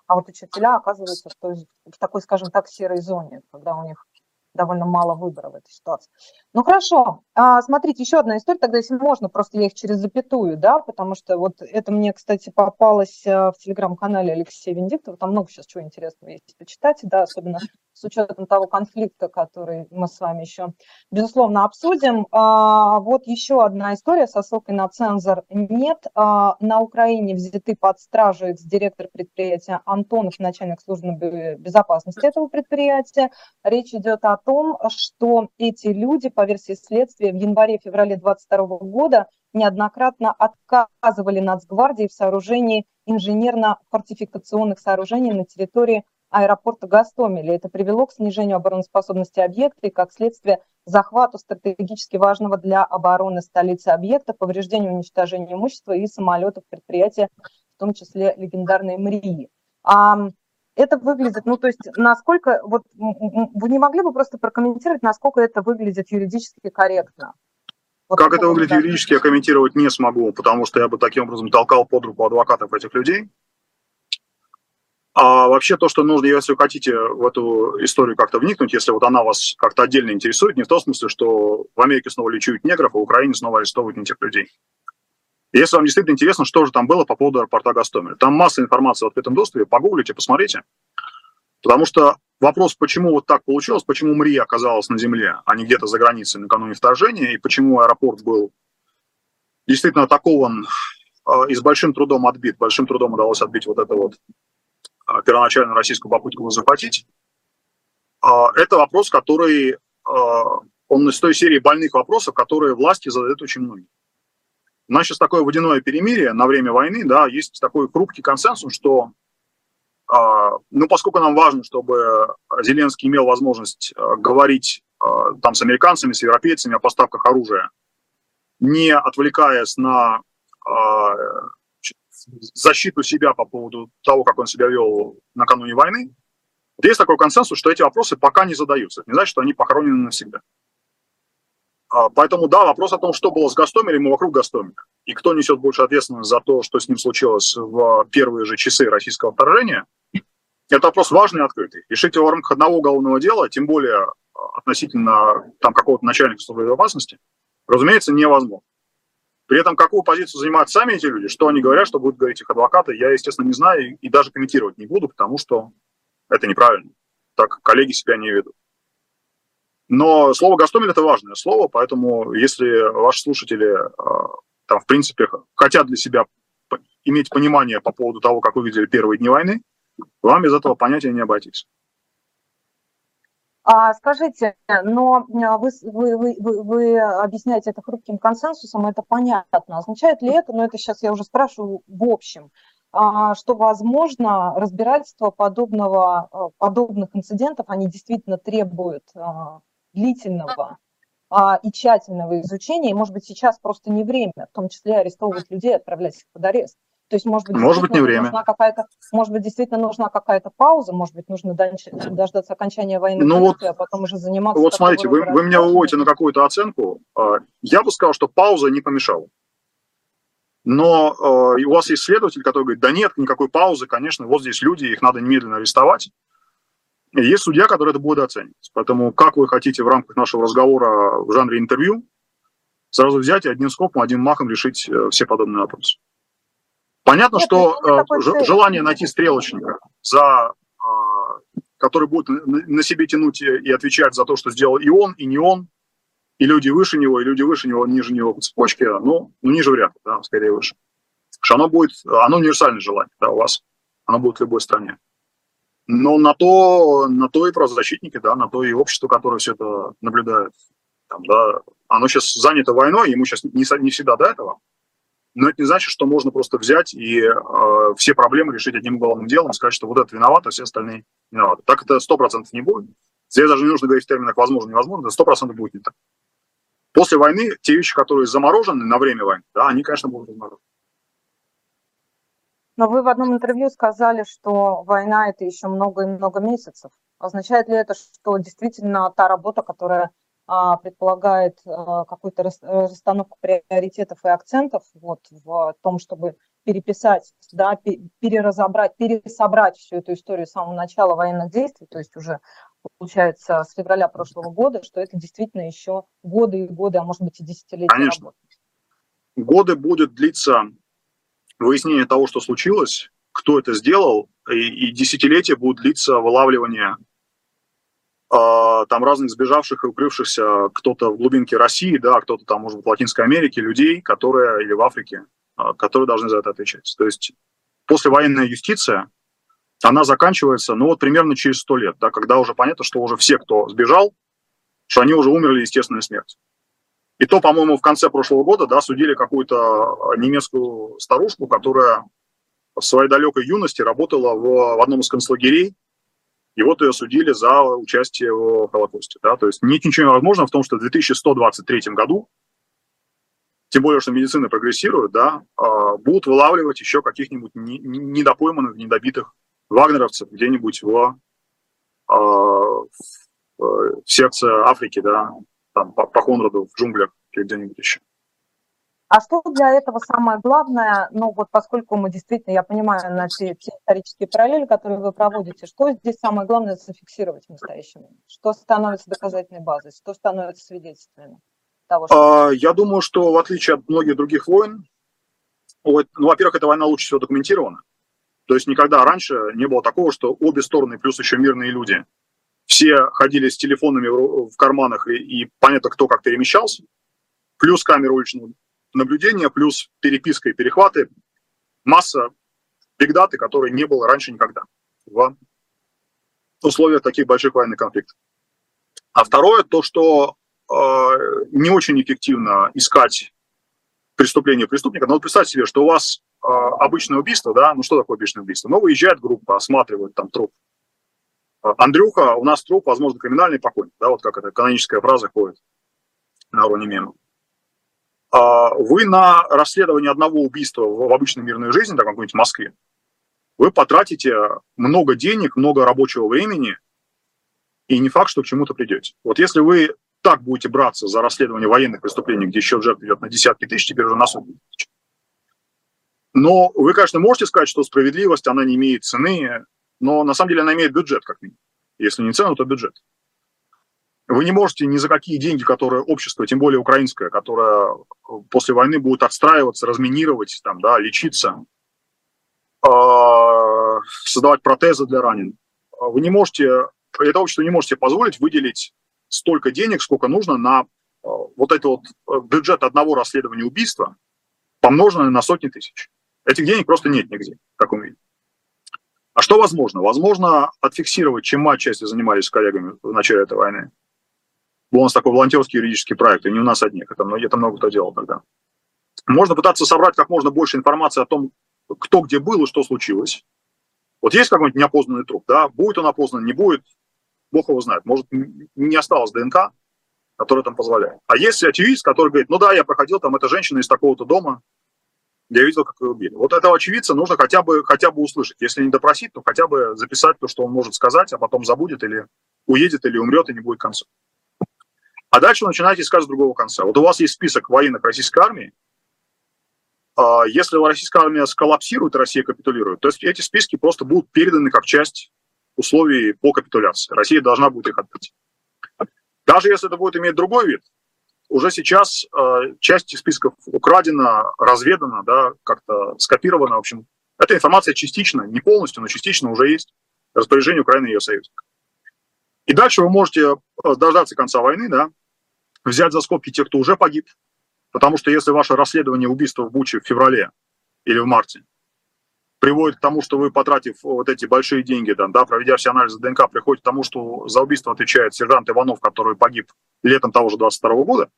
А вот учителя оказываются в, в такой, скажем так, серой зоне, когда у них довольно мало выбора в этой ситуации. Ну хорошо, а, смотрите, еще одна история, тогда если можно, просто я их через запятую, да, потому что вот это мне, кстати, попалось а, в телеграм-канале Алексея Венедиктова, там много сейчас чего интересного есть почитать, да, особенно с учетом того конфликта, который мы с вами еще, безусловно, обсудим. А, вот еще одна история со ссылкой на цензор нет. На Украине взяты под стражу экс-директор предприятия Антонов, начальник службы безопасности этого предприятия. Речь идет о том, что эти люди, по версии следствия, в январе-феврале 2022 года неоднократно отказывали Нацгвардии в сооружении инженерно-фортификационных сооружений на территории аэропорта Гастомеля. Это привело к снижению обороноспособности объекта и, как следствие, захвату стратегически важного для обороны столицы объекта, повреждению уничтожению имущества и самолетов предприятия, в том числе легендарной МРИИ это выглядит, ну, то есть, насколько, вот, вы не могли бы просто прокомментировать, насколько это выглядит юридически корректно? Вот как это выглядит юридически, я комментировать не смогу, потому что я бы таким образом толкал под руку адвокатов этих людей. А вообще то, что нужно, если вы хотите в эту историю как-то вникнуть, если вот она вас как-то отдельно интересует, не в том смысле, что в Америке снова лечуют негров, а в Украине снова арестовывают не тех людей. Если вам действительно интересно, что же там было по поводу аэропорта Гастомеля, там масса информации в открытом доступе, погуглите, посмотрите. Потому что вопрос, почему вот так получилось, почему МРИ оказалась на земле, а не где-то за границей накануне вторжения, и почему аэропорт был действительно атакован э, и с большим трудом отбит, большим трудом удалось отбить вот эту вот э, первоначальную российскую попытку захватить, э, это вопрос, который, он из той серии больных вопросов, которые власти задают очень многие. У нас сейчас такое водяное перемирие на время войны, да, есть такой хрупкий консенсус, что, ну, поскольку нам важно, чтобы Зеленский имел возможность говорить там с американцами, с европейцами о поставках оружия, не отвлекаясь на защиту себя по поводу того, как он себя вел накануне войны, вот есть такой консенсус, что эти вопросы пока не задаются. Это не значит, что они похоронены навсегда. А, поэтому, да, вопрос о том, что было с Гастомелем и вокруг Гастомеля, и кто несет больше ответственность за то, что с ним случилось в первые же часы российского вторжения, это вопрос важный и открытый. Решить его в рамках одного уголовного дела, тем более а, относительно там, какого-то начальника службы безопасности, разумеется, невозможно. При этом какую позицию занимают сами эти люди, что они говорят, что будут говорить их адвокаты, я, естественно, не знаю и даже комментировать не буду, потому что это неправильно. Так коллеги себя не ведут. Но слово «Гастомель» — это важное слово, поэтому если ваши слушатели а, там, в принципе, хотят для себя иметь понимание по поводу того, как выглядели первые дни войны, вам без этого понятия не обойтись. А, скажите, но а, вы, вы, вы, вы объясняете это хрупким консенсусом, это понятно. Означает ли это, но это сейчас я уже спрашиваю в общем, а, что, возможно, разбирательство подобного, подобных инцидентов, они действительно требуют длительного а, и тщательного изучения, и, может быть, сейчас просто не время, в том числе арестовывать людей, отправлять их под арест. То есть, может быть, может быть не время. Какая-то, может быть, действительно нужна какая-то пауза, может быть, нужно дождаться окончания войны, ну вот, а потом уже заниматься... Вот смотрите, вы, вы меня выводите на какую-то оценку. А, я бы сказал, что пауза не помешала. Но э, у вас есть следователь, который говорит, да нет, никакой паузы, конечно, вот здесь люди, их надо немедленно арестовать. Есть судья, который это будет оценивать. Поэтому как вы хотите в рамках нашего разговора в жанре интервью сразу взять и одним скопом, одним махом решить э, все подобные вопросы. Понятно, Нет, что э, желание найти стрелочника, за, э, который будет на себе тянуть и отвечать за то, что сделал и он, и не он, и люди выше него, и люди выше него, ниже него по цепочке, ну, ну ниже вряд ли, да, скорее выше. Потому что оно будет, оно универсальное желание да, у вас, оно будет в любой стране. Но на то, на то и правозащитники, да, на то и общество, которое все это наблюдает. Там, да, оно сейчас занято войной, ему сейчас не, не всегда до этого. Но это не значит, что можно просто взять и э, все проблемы решить одним главным делом, сказать, что вот это виноват, а все остальные виноваты. Так это сто процентов не будет. Здесь даже не нужно говорить в терминах возможно, невозможно, это сто процентов будет не так. После войны те вещи, которые заморожены на время войны, да, они, конечно, будут заморожены. Но вы в одном интервью сказали, что война – это еще много и много месяцев. Означает ли это, что действительно та работа, которая предполагает а, какую-то расстановку приоритетов и акцентов вот, в том, чтобы переписать, да, переразобрать, пересобрать всю эту историю с самого начала военных действий, то есть уже получается с февраля прошлого года, что это действительно еще годы и годы, а может быть и десятилетия. Конечно. Работы. Годы будет длиться выяснение того, что случилось, кто это сделал, и, и десятилетия будут длиться вылавливание там разных сбежавших и укрывшихся, кто-то в глубинке России, да, кто-то там, может быть, в Латинской Америке, людей, которые, или в Африке, э, которые должны за это отвечать. То есть послевоенная юстиция, она заканчивается, ну вот примерно через сто лет, да, когда уже понятно, что уже все, кто сбежал, что они уже умерли естественной смертью. И то, по-моему, в конце прошлого года да, судили какую-то немецкую старушку, которая в своей далекой юности работала в, в одном из концлагерей, и вот ее судили за участие в Холокосте. Да? То есть нет ничего невозможного в том, что в 2123 году, тем более, что медицина прогрессирует, да, а, будут вылавливать еще каких-нибудь недопойманных, недобитых вагнеровцев где-нибудь в, а, в, в сердце Африки, да, там, по, по Конраду в джунглях или где-нибудь еще. А что для этого самое главное, ну вот поскольку мы действительно, я понимаю, на те, те исторические параллели, которые вы проводите, что здесь самое главное зафиксировать в настоящем? Что становится доказательной базой, что становится свидетельствами того, что... А, я думаю, что в отличие от многих других войн, вот, ну, во-первых, эта война лучше всего документирована. То есть никогда раньше не было такого, что обе стороны, плюс еще мирные люди, все ходили с телефонами в карманах, и, и понятно, кто как перемещался, плюс камеры уличного наблюдения, плюс переписка и перехваты, масса бигдаты, которой не было раньше никогда в условиях таких больших военных конфликтов. А второе, то, что э, не очень эффективно искать преступление преступника. Но вот представьте себе, что у вас э, обычное убийство, да, ну что такое обычное убийство? Ну, выезжает группа, осматривают там труп. А, Андрюха, у нас труп, возможно, криминальный покойник, да, вот как эта каноническая фраза ходит на уровне мема. А, вы на расследование одного убийства в обычной мирной жизни, так как в Москве, вы потратите много денег, много рабочего времени, и не факт, что к чему-то придете. Вот если вы так будете браться за расследование военных преступлений, где счет жертв идет на десятки тысяч, теперь уже на сотни тысяч. Но вы, конечно, можете сказать, что справедливость, она не имеет цены, но на самом деле она имеет бюджет, как минимум. Если не цену, то бюджет. Вы не можете ни за какие деньги, которые общество, тем более украинское, которое после войны будет отстраиваться, разминировать, там, да, лечиться, э, создавать протезы для раненых. Вы не можете, это общество не можете позволить выделить столько денег, сколько нужно на э, вот этот вот э, бюджет одного расследования убийства, помноженное на сотни тысяч. Этих денег просто нет нигде, как мы видим. А что возможно? Возможно отфиксировать, чем мы отчасти занимались с коллегами в начале этой войны – был у нас такой волонтерский юридический проект, и не у нас одних, это, это много кто делал тогда. Можно пытаться собрать как можно больше информации о том, кто где был и что случилось. Вот есть какой-нибудь неопознанный труп, да, будет он опознан, не будет, бог его знает. Может, не осталось ДНК, которая там позволяет. А есть очевидец, который говорит, ну да, я проходил, там эта женщина из такого-то дома, я видел, как ее убили. Вот этого очевидца нужно хотя бы, хотя бы услышать. Если не допросить, то хотя бы записать то, что он может сказать, а потом забудет или уедет, или умрет, и не будет конца. А дальше вы начинаете искать с другого конца. Вот у вас есть список военных российской армии. А, если российская армия сколлапсирует, Россия капитулирует, то есть эти списки просто будут переданы как часть условий по капитуляции. Россия должна будет их отдать. Даже если это будет иметь другой вид, уже сейчас э, часть списков украдена, разведана, да, как-то скопирована. В общем, эта информация частично, не полностью, но частично уже есть распоряжение Украины и ее союзников. И дальше вы можете дождаться конца войны, да, взять за скобки тех, кто уже погиб, потому что если ваше расследование убийства в Буче в феврале или в марте приводит к тому, что вы, потратив вот эти большие деньги, да, да, проведя все анализы ДНК, приходит к тому, что за убийство отвечает сержант Иванов, который погиб летом того же 22 года,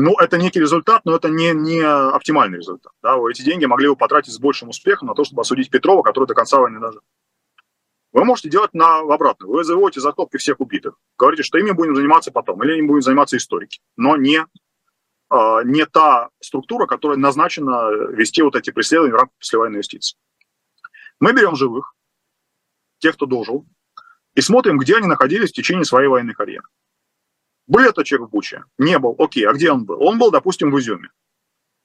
ну, это некий результат, но это не, не оптимальный результат. Да? Эти деньги могли бы потратить с большим успехом на то, чтобы осудить Петрова, который до конца войны дожил. Вы можете делать на обратно. Вы заводите за топки всех убитых. Говорите, что ими будем заниматься потом, или ими будем заниматься историки. Но не, а, не та структура, которая назначена вести вот эти преследования в рамках послевоенной юстиции. Мы берем живых, тех, кто дожил, и смотрим, где они находились в течение своей военной карьеры. Был это человек в Буче? Не был. Окей, а где он был? Он был, допустим, в Изюме.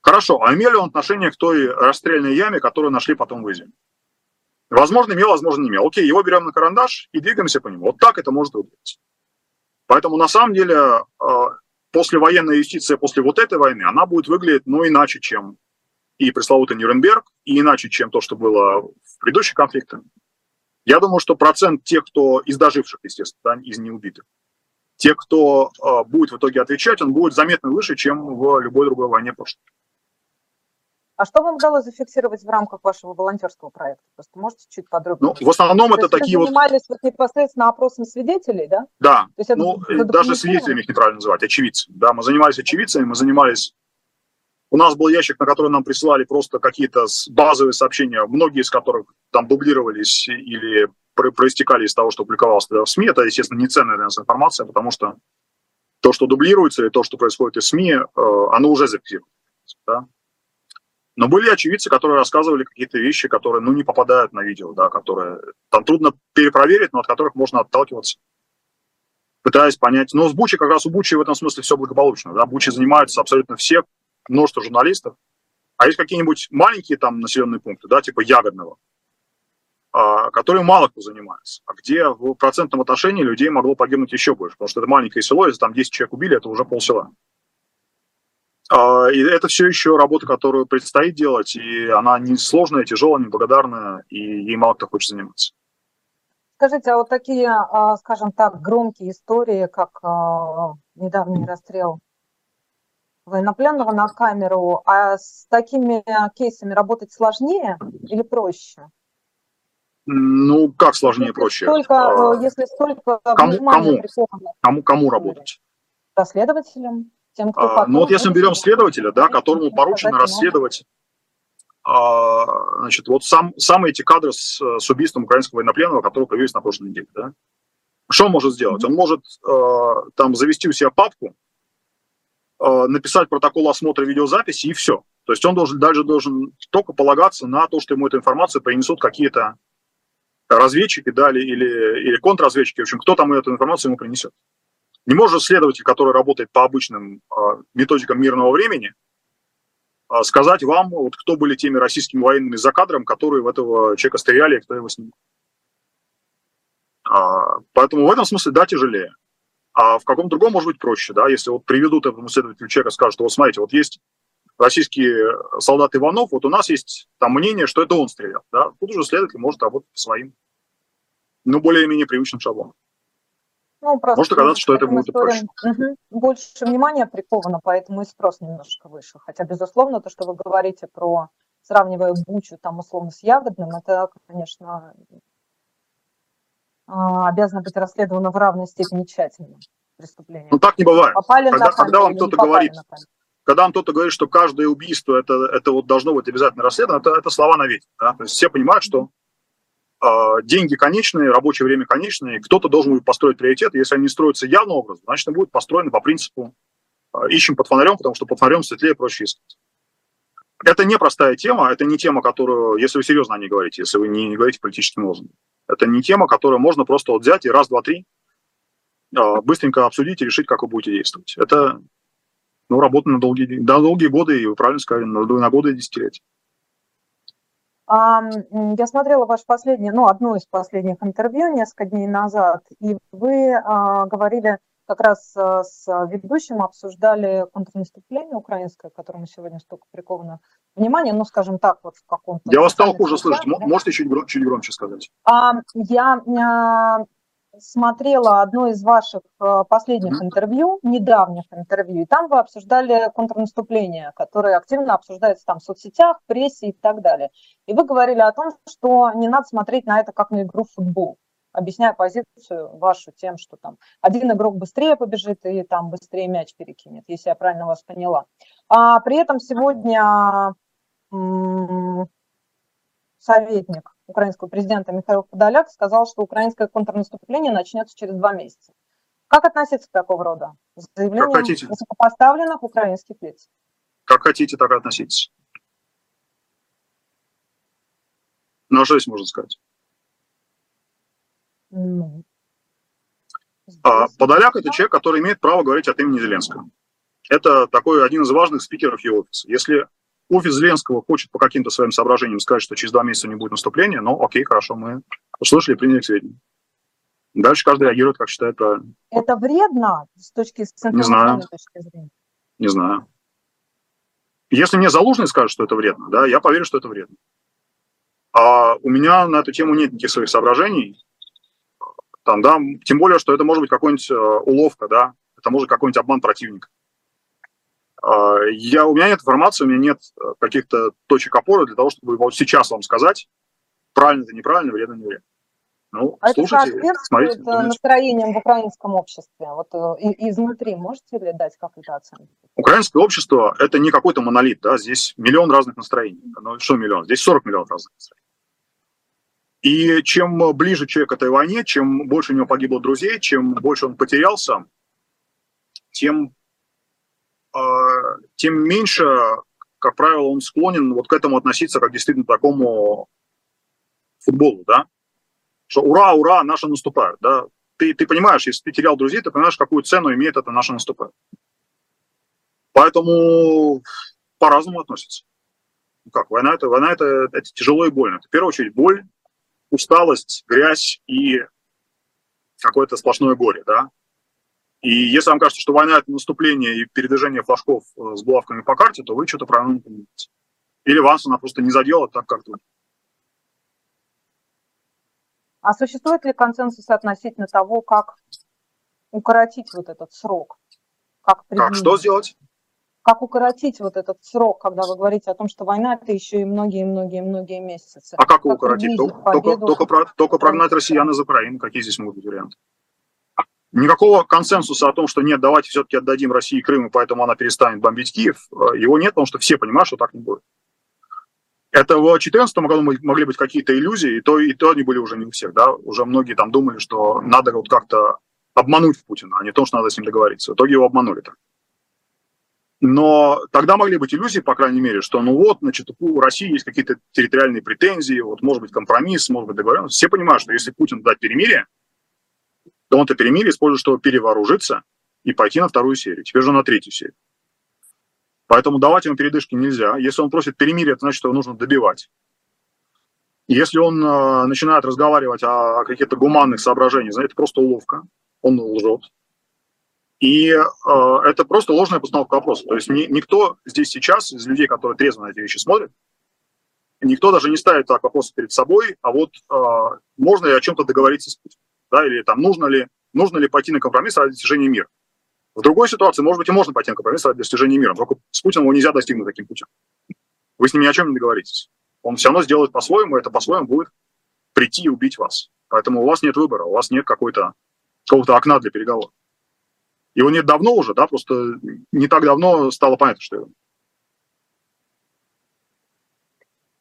Хорошо, а имел ли он отношение к той расстрельной яме, которую нашли потом в Изюме? Возможно, имел, возможно, не имел. Окей, его берем на карандаш и двигаемся по нему. Вот так это может выглядеть. Поэтому, на самом деле, а, послевоенная юстиция после вот этой войны, она будет выглядеть, ну, иначе, чем и пресловутый Нюрнберг, и иначе, чем то, что было в предыдущих конфликтах. Я думаю, что процент тех, кто из доживших, естественно, да, из неубитых, те, кто э, будет в итоге отвечать, он будет заметно выше, чем в любой другой войне прошлой. А что вам удалось зафиксировать в рамках вашего волонтерского проекта? Просто можете чуть подробнее? Ну, в основном То это такие вы занимались вот... вот непосредственно опросом свидетелей, да? Да, То есть это, ну, это даже свидетелями их неправильно называть, очевидцами. Да, мы занимались очевидцами, мы занимались... У нас был ящик, на который нам присылали просто какие-то базовые сообщения, многие из которых там дублировались или проистекали из того, что публиковалось в СМИ. Это, естественно, не ценная для нас информация, потому что то, что дублируется, или то, что происходит из СМИ, э, оно уже зафиксировано. Да? Но были очевидцы, которые рассказывали какие-то вещи, которые, ну, не попадают на видео, да, которые там трудно перепроверить, но от которых можно отталкиваться, пытаясь понять. Но с Бучи, как раз у Бучи в этом смысле все благополучно, да, Бучи занимаются абсолютно все, множество журналистов, а есть какие-нибудь маленькие там населенные пункты, да, типа Ягодного, а, которые мало кто занимается, а где в процентном отношении людей могло погибнуть еще больше, потому что это маленькое село, если там 10 человек убили, это уже полсела. А, и это все еще работа, которую предстоит делать, и она не сложная, тяжелая, неблагодарная, и ей мало кто хочет заниматься. Скажите, а вот такие, а, скажем так, громкие истории, как а, недавний расстрел военнопленного на камеру, а с такими кейсами работать сложнее или проще? Ну, как сложнее, если проще? Столько, если столько кому, кому, кому, кому работать? Расследователям тем, кто потом... Ну вот если мы берем следователя, да, которому поручено расследовать а, значит, вот сам, самые эти кадры с, с убийством украинского военнопленного, которые появились на прошлой неделе, да? Что он может сделать? Он может э, там завести у себя папку, э, написать протокол осмотра видеозаписи и все. То есть он должен, дальше должен только полагаться на то, что ему эту информацию принесут какие-то разведчики, да, или, или контрразведчики, в общем, кто там эту информацию ему принесет. Не может следователь, который работает по обычным а, методикам мирного времени, а, сказать вам, вот, кто были теми российскими военными за кадром, которые в этого человека стреляли, кто его снимал. А, поэтому в этом смысле, да, тяжелее. А в каком другом может быть проще, да, если вот приведут этому следователю человека, скажут, вот смотрите, вот есть российский солдат Иванов, вот у нас есть там мнение, что это он стрелял, да, тут уже следователь может работать по своим, ну, более-менее привычным шаблонам. Ну, просто Может оказаться, что это будет проще. Угу. Больше внимания приковано, поэтому и спрос немножко выше. Хотя, безусловно, то, что вы говорите про, сравнивая Бучу там условно с Ягодным, это, конечно, а, обязано быть расследовано в равной степени тщательно преступление. Ну так не бывает. Попали когда, на когда вам кто-то говорит, когда вам кто-то говорит, что каждое убийство это, это вот должно быть обязательно расследовано, это, это слова на ветер. Да? То есть все понимают, что деньги конечные, рабочее время конечное, кто-то должен будет построить приоритеты. Если они строятся явным образом, значит, они будут построены по принципу а, ищем под фонарем, потому что под фонарем светлее проще искать. Это не простая тема, это не тема, которую, если вы серьезно о ней говорите, если вы не, не говорите политическим лозунгом, это не тема, которую можно просто вот взять и раз, два, три а, быстренько обсудить и решить, как вы будете действовать. Это ну, работа на долгие, на долгие годы, и вы правильно сказали, на, на годы и десятилетия. Я смотрела ваше последнее, ну, одно из последних интервью несколько дней назад, и вы а, говорили как раз а, с ведущим, обсуждали контрнаступление украинское, к которому сегодня столько приковано внимание, ну, скажем так, вот в каком-то... Я вас стал хуже слышать, можете чуть, чуть громче сказать? Я смотрела одно из ваших э, последних интервью, недавних интервью, и там вы обсуждали контрнаступление, которое активно обсуждается там в соцсетях, прессе и так далее. И вы говорили о том, что не надо смотреть на это как на игру в футбол, объясняя позицию вашу тем, что там один игрок быстрее побежит и там быстрее мяч перекинет, если я правильно вас поняла. А при этом сегодня советник украинского президента Михаил Подоляк сказал, что украинское контрнаступление начнется через два месяца. Как относиться к такого рода заявлениям высокопоставленных украинских лиц? Как хотите, так и относитесь. Ну, а что здесь можно сказать? Ну, А Подоляк – это человек, который имеет право говорить от имени Зеленского. Это такой один из важных спикеров его офиса. Если офис Зеленского хочет по каким-то своим соображениям сказать, что через два месяца не будет наступления, ну окей, хорошо, мы услышали, приняли к сведению. Дальше каждый реагирует, как считает правильно. Это вредно с точки, с не знаю. точки зрения? Не знаю. Если мне Залужный скажет, что это вредно, да, я поверю, что это вредно. А у меня на эту тему нет никаких своих соображений. Там, да, тем более, что это может быть какой-нибудь э, уловка, да, это может какой-нибудь обман противника. А, я, у меня нет информации, у меня нет э, каких-то точек опоры для того, чтобы вот сейчас вам сказать, правильно это неправильно, вредно не вредно. Ну, а слушайте, это смотрите. Думайте. настроением в украинском обществе? Вот э, изнутри можете ли дать какую-то оценку? Украинское общество – это не какой-то монолит, да, здесь миллион разных настроений. Ну, что миллион? Здесь 40 миллионов разных настроений. И чем ближе человек к этой войне, чем больше у него погибло друзей, чем больше он потерялся, тем, э, тем меньше, как правило, он склонен вот к этому относиться как действительно такому футболу, да, что ура, ура, наши наступают, да. Ты, ты понимаешь, если ты терял друзей, ты понимаешь, какую цену имеет это наше наступает. Поэтому по-разному относятся. Ну как, война это, война это, это тяжело и больно. Это в первую очередь боль, усталость, грязь и какое-то сплошное горе, да. И если вам кажется, что война – это наступление и передвижение флажков э, с булавками по карте, то вы что-то правильно не понимаете. Или вас она просто не задела так, как тут. А существует ли консенсус относительно того, как укоротить вот этот срок? Как, как что сделать? Как укоротить вот этот срок, когда вы говорите о том, что война это еще и многие-многие-многие месяцы? А как, как укоротить? Только, только, только, только прогнать россиян из Украины. Какие здесь могут быть варианты? Никакого консенсуса о том, что нет, давайте все-таки отдадим России Крым, и поэтому она перестанет бомбить Киев, э, его нет, потому что все понимают, что так не будет. Это в 2014 году могли быть какие-то иллюзии, и то, и то они были уже не у всех, да, уже многие там думали, что надо вот как-то обмануть Путина, а не то, что надо с ним договориться. В итоге его обманули так. Но тогда могли быть иллюзии, по крайней мере, что ну вот, значит, у России есть какие-то территориальные претензии, вот может быть компромисс, может быть договоренность. Все понимают, что если Путин дать перемирие, он это перемирие использует, чтобы перевооружиться и пойти на вторую серию. Теперь же на третью серию. Поэтому давать ему передышки нельзя. Если он просит перемирия, это значит, что его нужно добивать. Если он э, начинает разговаривать о, каких-то гуманных соображениях, это просто уловка, он лжет. И э, это просто ложная постановка вопроса. То есть ни, никто здесь сейчас из людей, которые трезво на эти вещи смотрят, никто даже не ставит так вопрос перед собой, а вот э, можно ли о чем-то договориться с Путиным, да, или там нужно ли, нужно ли пойти на компромисс ради достижения мира. В другой ситуации, может быть, и можно пойти на компромисс ради достижения мира, только с Путиным его нельзя достигнуть таким путем. Вы с ним ни о чем не договоритесь. Он все равно сделает по-своему, и это по-своему будет прийти и убить вас. Поэтому у вас нет выбора, у вас нет какой-то какого-то окна для переговоров. Его нет давно уже, да, просто не так давно стало понятно, что его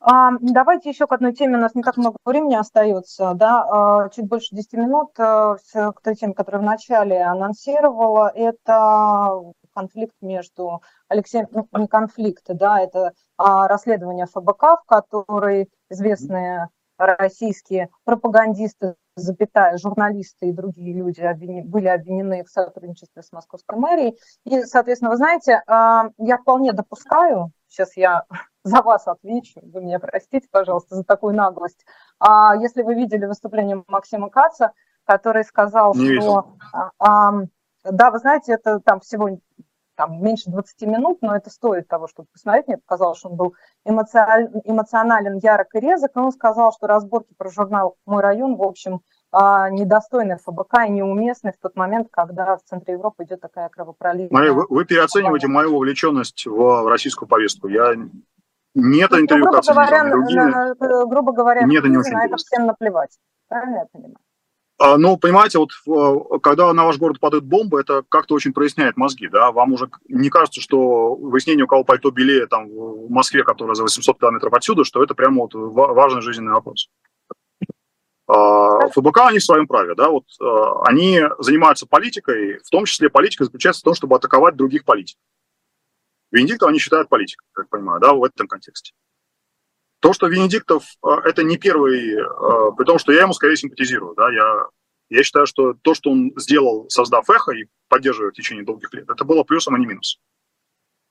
Давайте еще к одной теме, у нас не так много времени остается, да, а, чуть больше 10 минут э, к той теме, которую вначале анонсировала, это конфликт между Алексеем, ну, не конфликт, да, это а, расследование ФБК, в которой известные российские пропагандисты, запятая, журналисты и другие люди были обвинены в сотрудничестве с московской мэрией. И, соответственно, вы знаете, я вполне допускаю, сейчас я за вас отвечу, вы меня простите, пожалуйста, за такую наглость. А если вы видели выступление Максима Каца, который сказал, Не что... А, да, вы знаете, это там всего там, меньше 20 минут, но это стоит того, чтобы посмотреть. Мне показалось, что он был эмоционален, ярок и резок. Но он сказал, что разборки про журнал «Мой район», в общем, недостойны ФБК и неуместны в тот момент, когда в центре Европы идет такая кровопролитная... Мария, вы, вы переоцениваете мою вовлеченность в российскую повестку. Я нет ну, интервью грубо говоря, другие. грубо говоря, нет, не очень на это всем наплевать. Правильно я понимаю? А, ну, понимаете, вот когда на ваш город падает бомба, это как-то очень проясняет мозги, да, вам уже не кажется, что выяснение, у кого пальто белее там в Москве, которая за 800 километров отсюда, что это прямо вот важный жизненный вопрос. ФБК, они в своем праве, да, вот а, они занимаются политикой, в том числе политика заключается в том, чтобы атаковать других политиков. Венедиктов они считают политикой, как я понимаю, да, в этом контексте. То, что Венедиктов – это не первый, при том, что я ему скорее симпатизирую, да, я, Я считаю, что то, что он сделал, создав эхо и поддерживая в течение долгих лет, это было плюсом, а не минусом.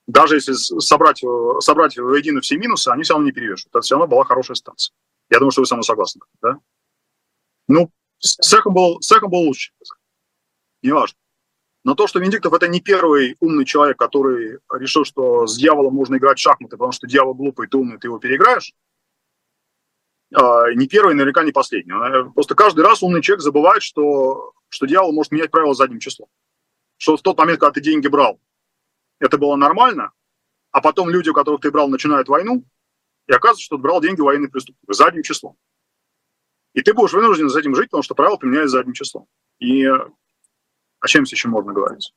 Даже если собрать, собрать воедино все минусы, они все равно не перевешивают. Это все равно была хорошая станция. Я думаю, что вы со мной согласны. Да? Ну, с эхом был, с эхом был лучше. Неважно. Но то, что Венедиктов это не первый умный человек, который решил, что с дьяволом можно играть в шахматы, потому что дьявол глупый, ты умный, ты его переиграешь, а, не первый, наверняка не последний. Э, просто каждый раз умный человек забывает, что, что дьявол может менять правила задним числом. Что в тот момент, когда ты деньги брал, это было нормально, а потом люди, у которых ты брал, начинают войну, и оказывается, что ты брал деньги военной преступника задним числом. И ты будешь вынужден с этим жить, потому что правила применяются задним числом. И о чем здесь еще можно говорить?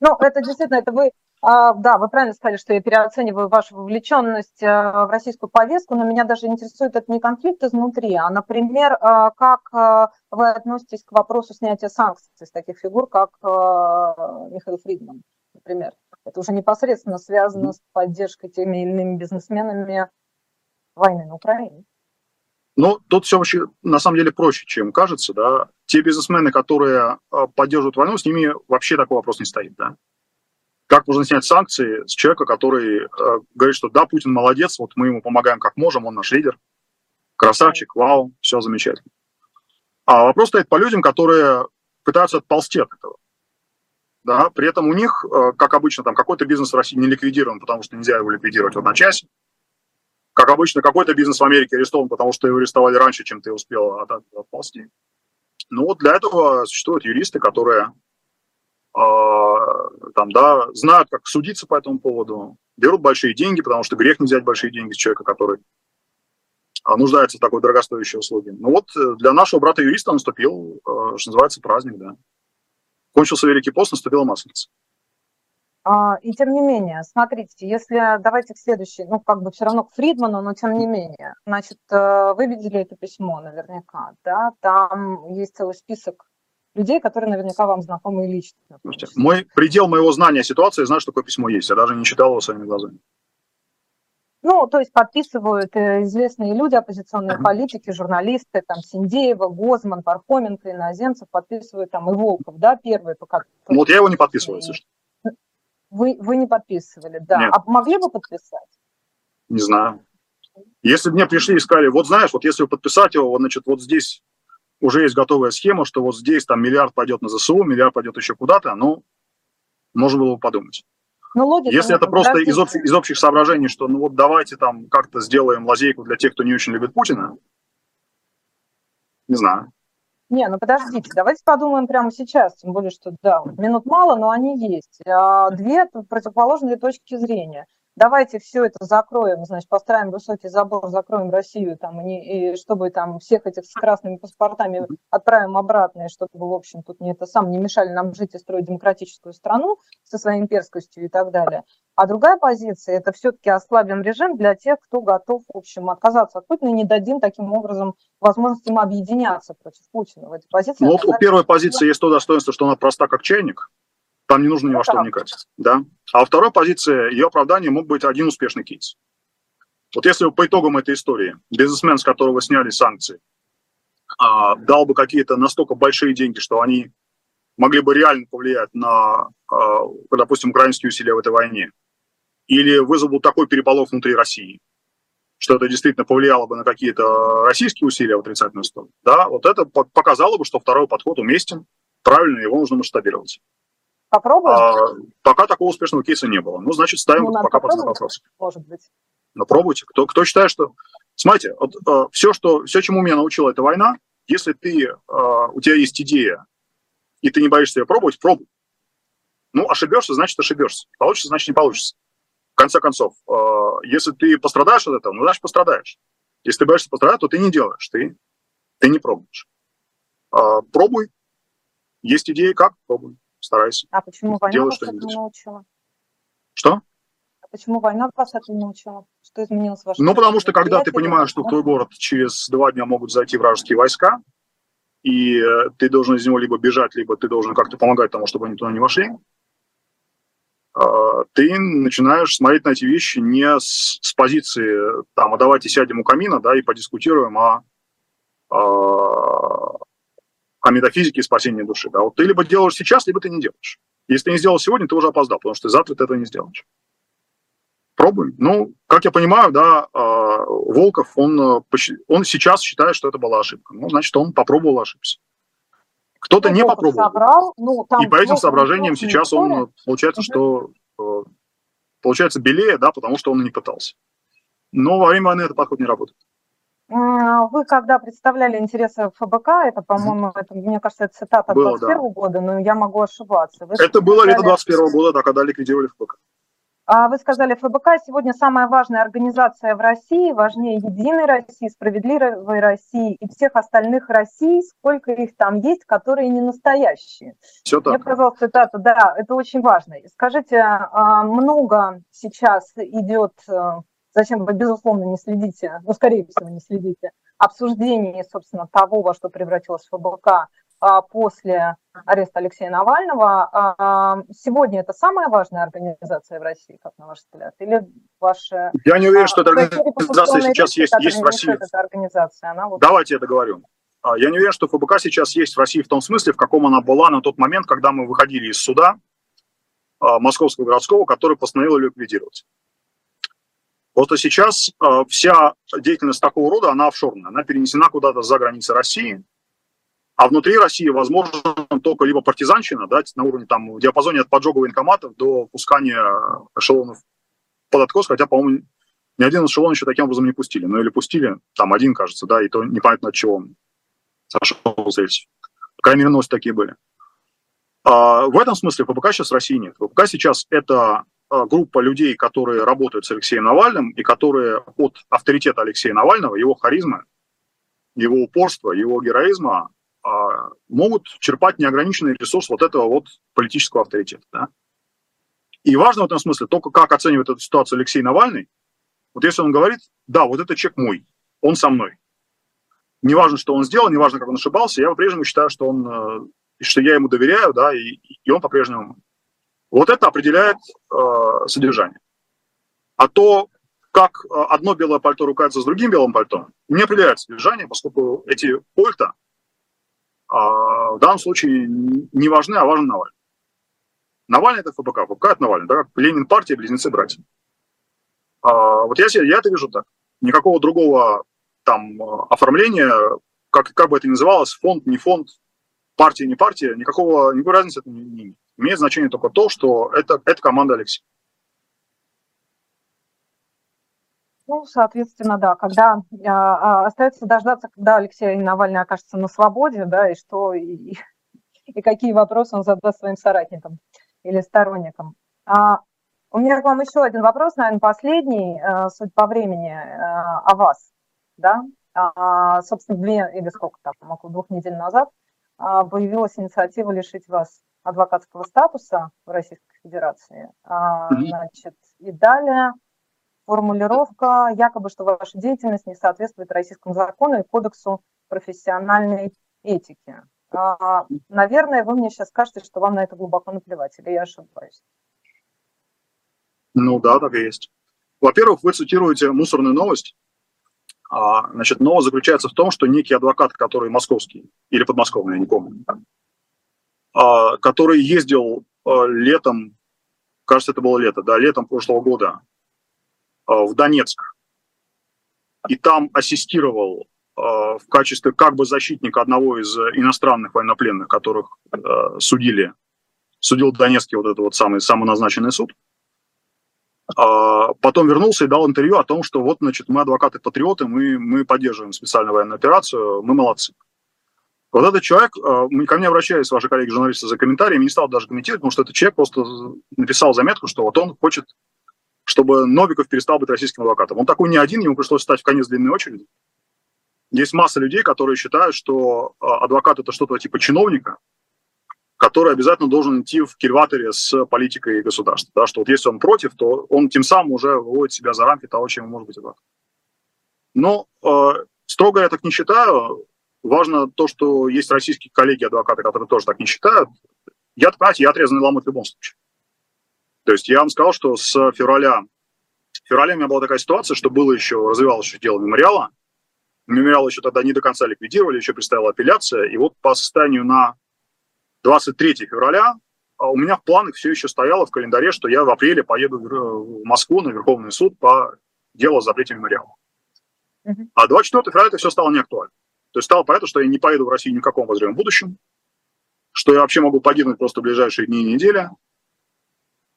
Ну, это действительно, это вы, а, да, вы правильно сказали, что я переоцениваю вашу вовлеченность а, в российскую повестку, но меня даже интересует это не конфликт изнутри, а, например, а, как вы относитесь к вопросу снятия санкций с таких фигур, как Михаил Фридман, например. Это уже непосредственно связано с поддержкой теми или иными бизнесменами войны на Украине. Но тут все вообще на самом деле проще, чем кажется. Да? Те бизнесмены, которые а, поддерживают войну, с ними вообще такой вопрос не стоит. Да? Как можно снять санкции с человека, который э, говорит, что да, Путин молодец, вот мы ему помогаем как можем, он наш лидер, красавчик, вау, все замечательно. А вопрос стоит по людям, которые пытаются отползти от этого. Да, при этом у них, э, как обычно, там какой-то бизнес в России не ликвидирован, потому что нельзя его ликвидировать в одночасье. Как обычно, какой-то бизнес в Америке арестован, потому что его арестовали раньше, чем ты успел отползти. Ну вот для этого существуют юристы, которые э, там, да, знают, как судиться по этому поводу, берут большие деньги, потому что грех не взять большие деньги с человека, который а, нуждается в такой дорогостоящей услуге. Ну вот э, для нашего брата-юриста наступил, э, что называется, праздник, да. Кончился Великий пост, наступила Масленица. А, и тем не менее, смотрите, если давайте к следующей, ну как бы все равно к Фридману, но тем не менее, значит, э, вы видели это письмо наверняка, да, там есть целый список людей, которые наверняка вам знакомы лично. Мой предел моего знания ситуации, знаю, что такое письмо есть, я даже не читал его своими глазами. Ну, то есть подписывают э, известные люди, оппозиционные политики, журналисты, там, Синдеева, Гозман, Пархоменко, Иноземцев, подписывают там и Волков, да, первые пока. Ну, вот я его не подписываю, если что. Вы, вы не подписывали, да. Нет. А могли бы подписать? Не знаю. Если бы мне пришли и сказали, вот знаешь, вот если подписать его, значит, вот здесь уже есть готовая схема, что вот здесь там миллиард пойдет на ЗСУ, миллиард пойдет еще куда-то, ну, можно было бы подумать. Ну, логика, Если это просто из, общих, из общих соображений, что ну вот давайте там как-то сделаем лазейку для тех, кто не очень любит Путина, не знаю. Не, ну подождите, давайте подумаем прямо сейчас, тем более, что да, минут мало, но они есть. А две противоположные точки зрения. Давайте все это закроем, значит, построим высокий забор, закроем Россию, там, и, и чтобы там всех этих с красными паспортами отправим обратно, и чтобы, в общем, тут не это сам не мешали нам жить и строить демократическую страну со своей имперскостью и так далее. А другая позиция – это все-таки ослабим режим для тех, кто готов, в общем, отказаться от Путина и не дадим таким образом возможности им объединяться против Путина. В этой позиции ну, у первой позиции есть то достоинство, что она проста как чайник, там не нужно ни во что вникать. Да? А у второй позиции ее оправдание мог быть один успешный кейс. Вот если бы по итогам этой истории бизнесмен, с которого сняли санкции, а, дал бы какие-то настолько большие деньги, что они могли бы реально повлиять на, а, допустим, украинские усилия в этой войне, или вызвал такой переполох внутри России, что это действительно повлияло бы на какие-то российские усилия в отрицательную сторону, да, вот это показало бы, что второй подход уместен, правильно, его нужно масштабировать. Попробуем? А, пока такого успешного кейса не было. Ну, значит, ставим ну, пока под вопрос. Может быть. Но пробуйте. Кто, кто считает, что... Смотрите, вот, э, все, что, все, чему меня научила эта война, если ты, э, у тебя есть идея, и ты не боишься ее пробовать, пробуй. Ну, ошибешься, значит, ошибешься. Получится, значит, не получится конце концов, э, если ты пострадаешь от этого, ну, значит, пострадаешь. Если ты боишься пострадать, то ты не делаешь, ты, ты не пробуешь. А, пробуй. Есть идеи, как? Пробуй. Старайся. А почему война вас этому научила? Что? А почему война вас этому научила? Что изменилось в вашем Ну, потому что когда ты понимаешь, что в твой город через два дня могут зайти вражеские войска, и э, ты должен из него либо бежать, либо ты должен как-то помогать тому, чтобы они туда не вошли, а, ты начинаешь смотреть на эти вещи не с, с позиции, там, а давайте сядем у камина, да, и подискутируем о, о, о метафизике и спасении души. Да? Вот ты либо делаешь сейчас, либо ты не делаешь. Если ты не сделал сегодня, ты уже опоздал, потому что завтра ты этого не сделаешь. Пробуем. Ну, как я понимаю, да, а, Волков, он, э, он сейчас считает, что это была ошибка. Ну, значит, он попробовал ошибся. Кто-то ну, не попробовал. Собрал, ну, там и по этим соображениям сейчас он, получается, что э, получается белее, да, потому что он и не пытался. Но во время войны этот подход не работает. Вы когда представляли интересы ФБК, это, по-моему, это, мне кажется, это цитата было, 21 да. года, но я могу ошибаться. Вы это было лето 21 года, да, когда ликвидировали ФБК. А вы сказали, ФБК сегодня самая важная организация в России, важнее Единой России, Справедливой России и всех остальных Россий, сколько их там есть, которые не настоящие. Все так. Я сказал цитату, да, это очень важно. Скажите, а, много сейчас идет, зачем вы, безусловно, не следите, ну, скорее всего, не следите, обсуждение, собственно, того, во что превратилась ФБК а, после ареста Алексея Навального. А, сегодня это самая важная организация в России, как на ваш взгляд? Или ваша... Я не уверен, что эта организация сейчас есть, есть в России. Организация, она вот... Давайте я договорю. А, я не уверен, что ФБК сейчас есть в России в том смысле, в каком она была на тот момент, когда мы выходили из суда Московского городского, который постановил ее ликвидировать. Вот сейчас вся деятельность такого рода, она офшорная, она перенесена куда-то за границы России, а внутри России возможно только либо партизанщина, да, на уровне там в диапазоне от поджога военкоматов до пускания эшелонов под откос, хотя, по-моему, ни один эшелон еще таким образом не пустили. Ну или пустили, там один, кажется, да, и то непонятно от чего он сошел. По крайней мере, новости такие были. А, в этом смысле ФБК сейчас России нет. ФБК сейчас это группа людей, которые работают с Алексеем Навальным и которые от авторитета Алексея Навального, его харизмы, его упорства, его героизма а, могут черпать неограниченный ресурс вот этого вот политического авторитета. Да? И важно в этом смысле только, как оценивает эту ситуацию Алексей Навальный. Вот если он говорит, да, вот это человек мой, он со мной. Неважно, что он сделал, неважно, как он ошибался, я по-прежнему считаю, что он, э, что я ему доверяю, да, и, и он по-прежнему. Вот это определяет э, содержание. А то, как э, одно белое пальто ругается с другим белым пальто, не определяет содержание, поскольку эти пальто а в данном случае не важны, а важен Навальный. Навальный – это ФБК, ФБК – это Навальный, да, как Ленин партия, близнецы-братья. А, вот я, я это вижу так. Никакого другого там оформления, как, как бы это ни называлось, фонд, не фонд, партия, не партия, никакого, никакой разницы это не имеет. Имеет значение только то, что это, это команда Алексея. Ну, соответственно, да, когда а, а, остается дождаться, когда Алексей Навальный окажется на свободе, да, и что, и, и какие вопросы он задаст своим соратникам или сторонникам. А, у меня к вам еще один вопрос, наверное, последний, а, суть по времени, а, о вас, да. А, собственно, две или сколько там, около двух недель назад появилась инициатива лишить вас адвокатского статуса в Российской Федерации. А, значит, и далее формулировка якобы, что ваша деятельность не соответствует российскому закону и кодексу профессиональной этики. А, наверное, вы мне сейчас скажете, что вам на это глубоко наплевать, или я ошибаюсь? Ну да, так и есть. Во-первых, вы цитируете мусорную новость. А, значит, новость заключается в том, что некий адвокат, который московский, или подмосковный, я не помню, а, который ездил а, летом, кажется, это было лето, да, летом прошлого года Э, в Донецк и там ассистировал э, в качестве как бы защитника одного из иностранных военнопленных, которых э, судили, судил Донецкий вот этот вот самый самоназначенный суд. А потом вернулся и дал интервью о том, что вот, значит, мы адвокаты-патриоты, мы, мы поддерживаем специальную военную операцию, мы молодцы. Вот этот человек, ко мне обращались ваши коллеги-журналисты за комментариями, не стал даже комментировать, потому что этот человек просто написал заметку, что вот он хочет чтобы Новиков перестал быть российским адвокатом. Он такой не один, ему пришлось стать в конец длинной очереди. Есть масса людей, которые считают, что а, адвокат это что-то типа чиновника, который обязательно должен идти в кильваторе с политикой государства. Да, что вот если он против, то он тем самым уже выводит себя за рамки того, чем может быть адвокат. Но э, строго я так не считаю. Важно то, что есть российские коллеги-адвокаты, которые тоже так не считают. Я, понимаете, я отрезанный ломоть в любом случае. То есть я вам сказал, что с февраля, в феврале у меня была такая ситуация, что было еще, развивалось еще дело мемориала. Мемориал еще тогда не до конца ликвидировали, еще предстояла апелляция. И вот по состоянию на 23 февраля а у меня в планах все еще стояло в календаре, что я в апреле поеду в Москву на Верховный суд по делу о запрете мемориала. Uh-huh. А 24 февраля это все стало неактуально. То есть стало понятно, что я не поеду в Россию ни в каком возможном будущем, что я вообще могу погибнуть просто в ближайшие дни и недели.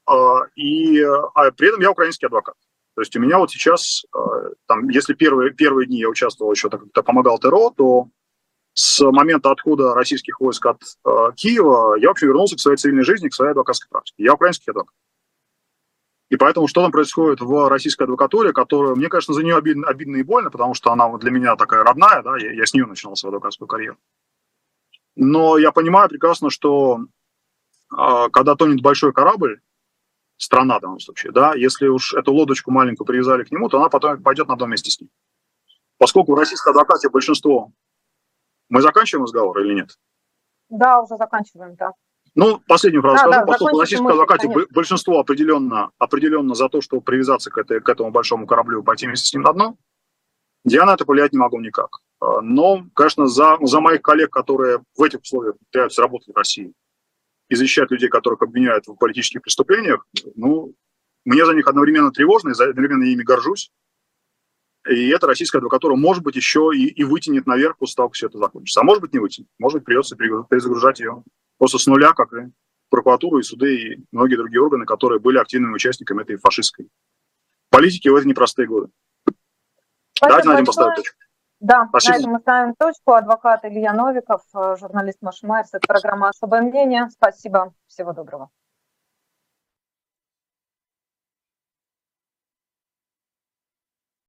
А, и а при этом я украинский адвокат. То есть у меня вот сейчас, а, там, если первые, первые дни я участвовал еще, так помогал ТРО, то с момента отхода российских войск от э, Киева я вообще вернулся к своей цивильной жизни, к своей адвокатской практике. Я украинский адвокат. И поэтому что там происходит в российской адвокатуре, которая, мне, конечно, за нее обидно, обидно и больно, потому что она для меня такая родная, да, я, я с нее начинал свою адвокатскую карьеру. Но я понимаю прекрасно, что э, когда тонет большой корабль, страна в данном случае, да, если уж эту лодочку маленькую привязали к нему, то она потом пойдет на одном месте с ним. Поскольку в российской адвокате большинство мы заканчиваем разговор или нет? Да, уже заканчиваем, да. Ну, последнюю фразу да, скажу, да, поскольку в российском адвокате большинство определенно, определенно за то, чтобы привязаться к, этой, к этому большому кораблю и пойти вместе с ним на дно, я на это повлиять не могу никак. А, но, конечно, за, за моих коллег, которые в этих условиях пытаются работать в России и защищать людей, которых обвиняют в политических преступлениях, ну, мне за них одновременно тревожно и одновременно ими горжусь. И эта российская адвокатура, может быть, еще и, и вытянет наверх после того, как все это закончится. А может быть, не вытянет. Может быть, придется перезагружать ее просто с нуля, как и прокуратуру, и суды, и многие другие органы, которые были активными участниками этой фашистской политики в эти непростые годы. Спасибо Давайте на этом поставим точку. Да, Спасибо. на этом мы ставим точку. Адвокат Илья Новиков, э, журналист Маша Майерс. Это программа «Особое мнение». Спасибо. Всего доброго.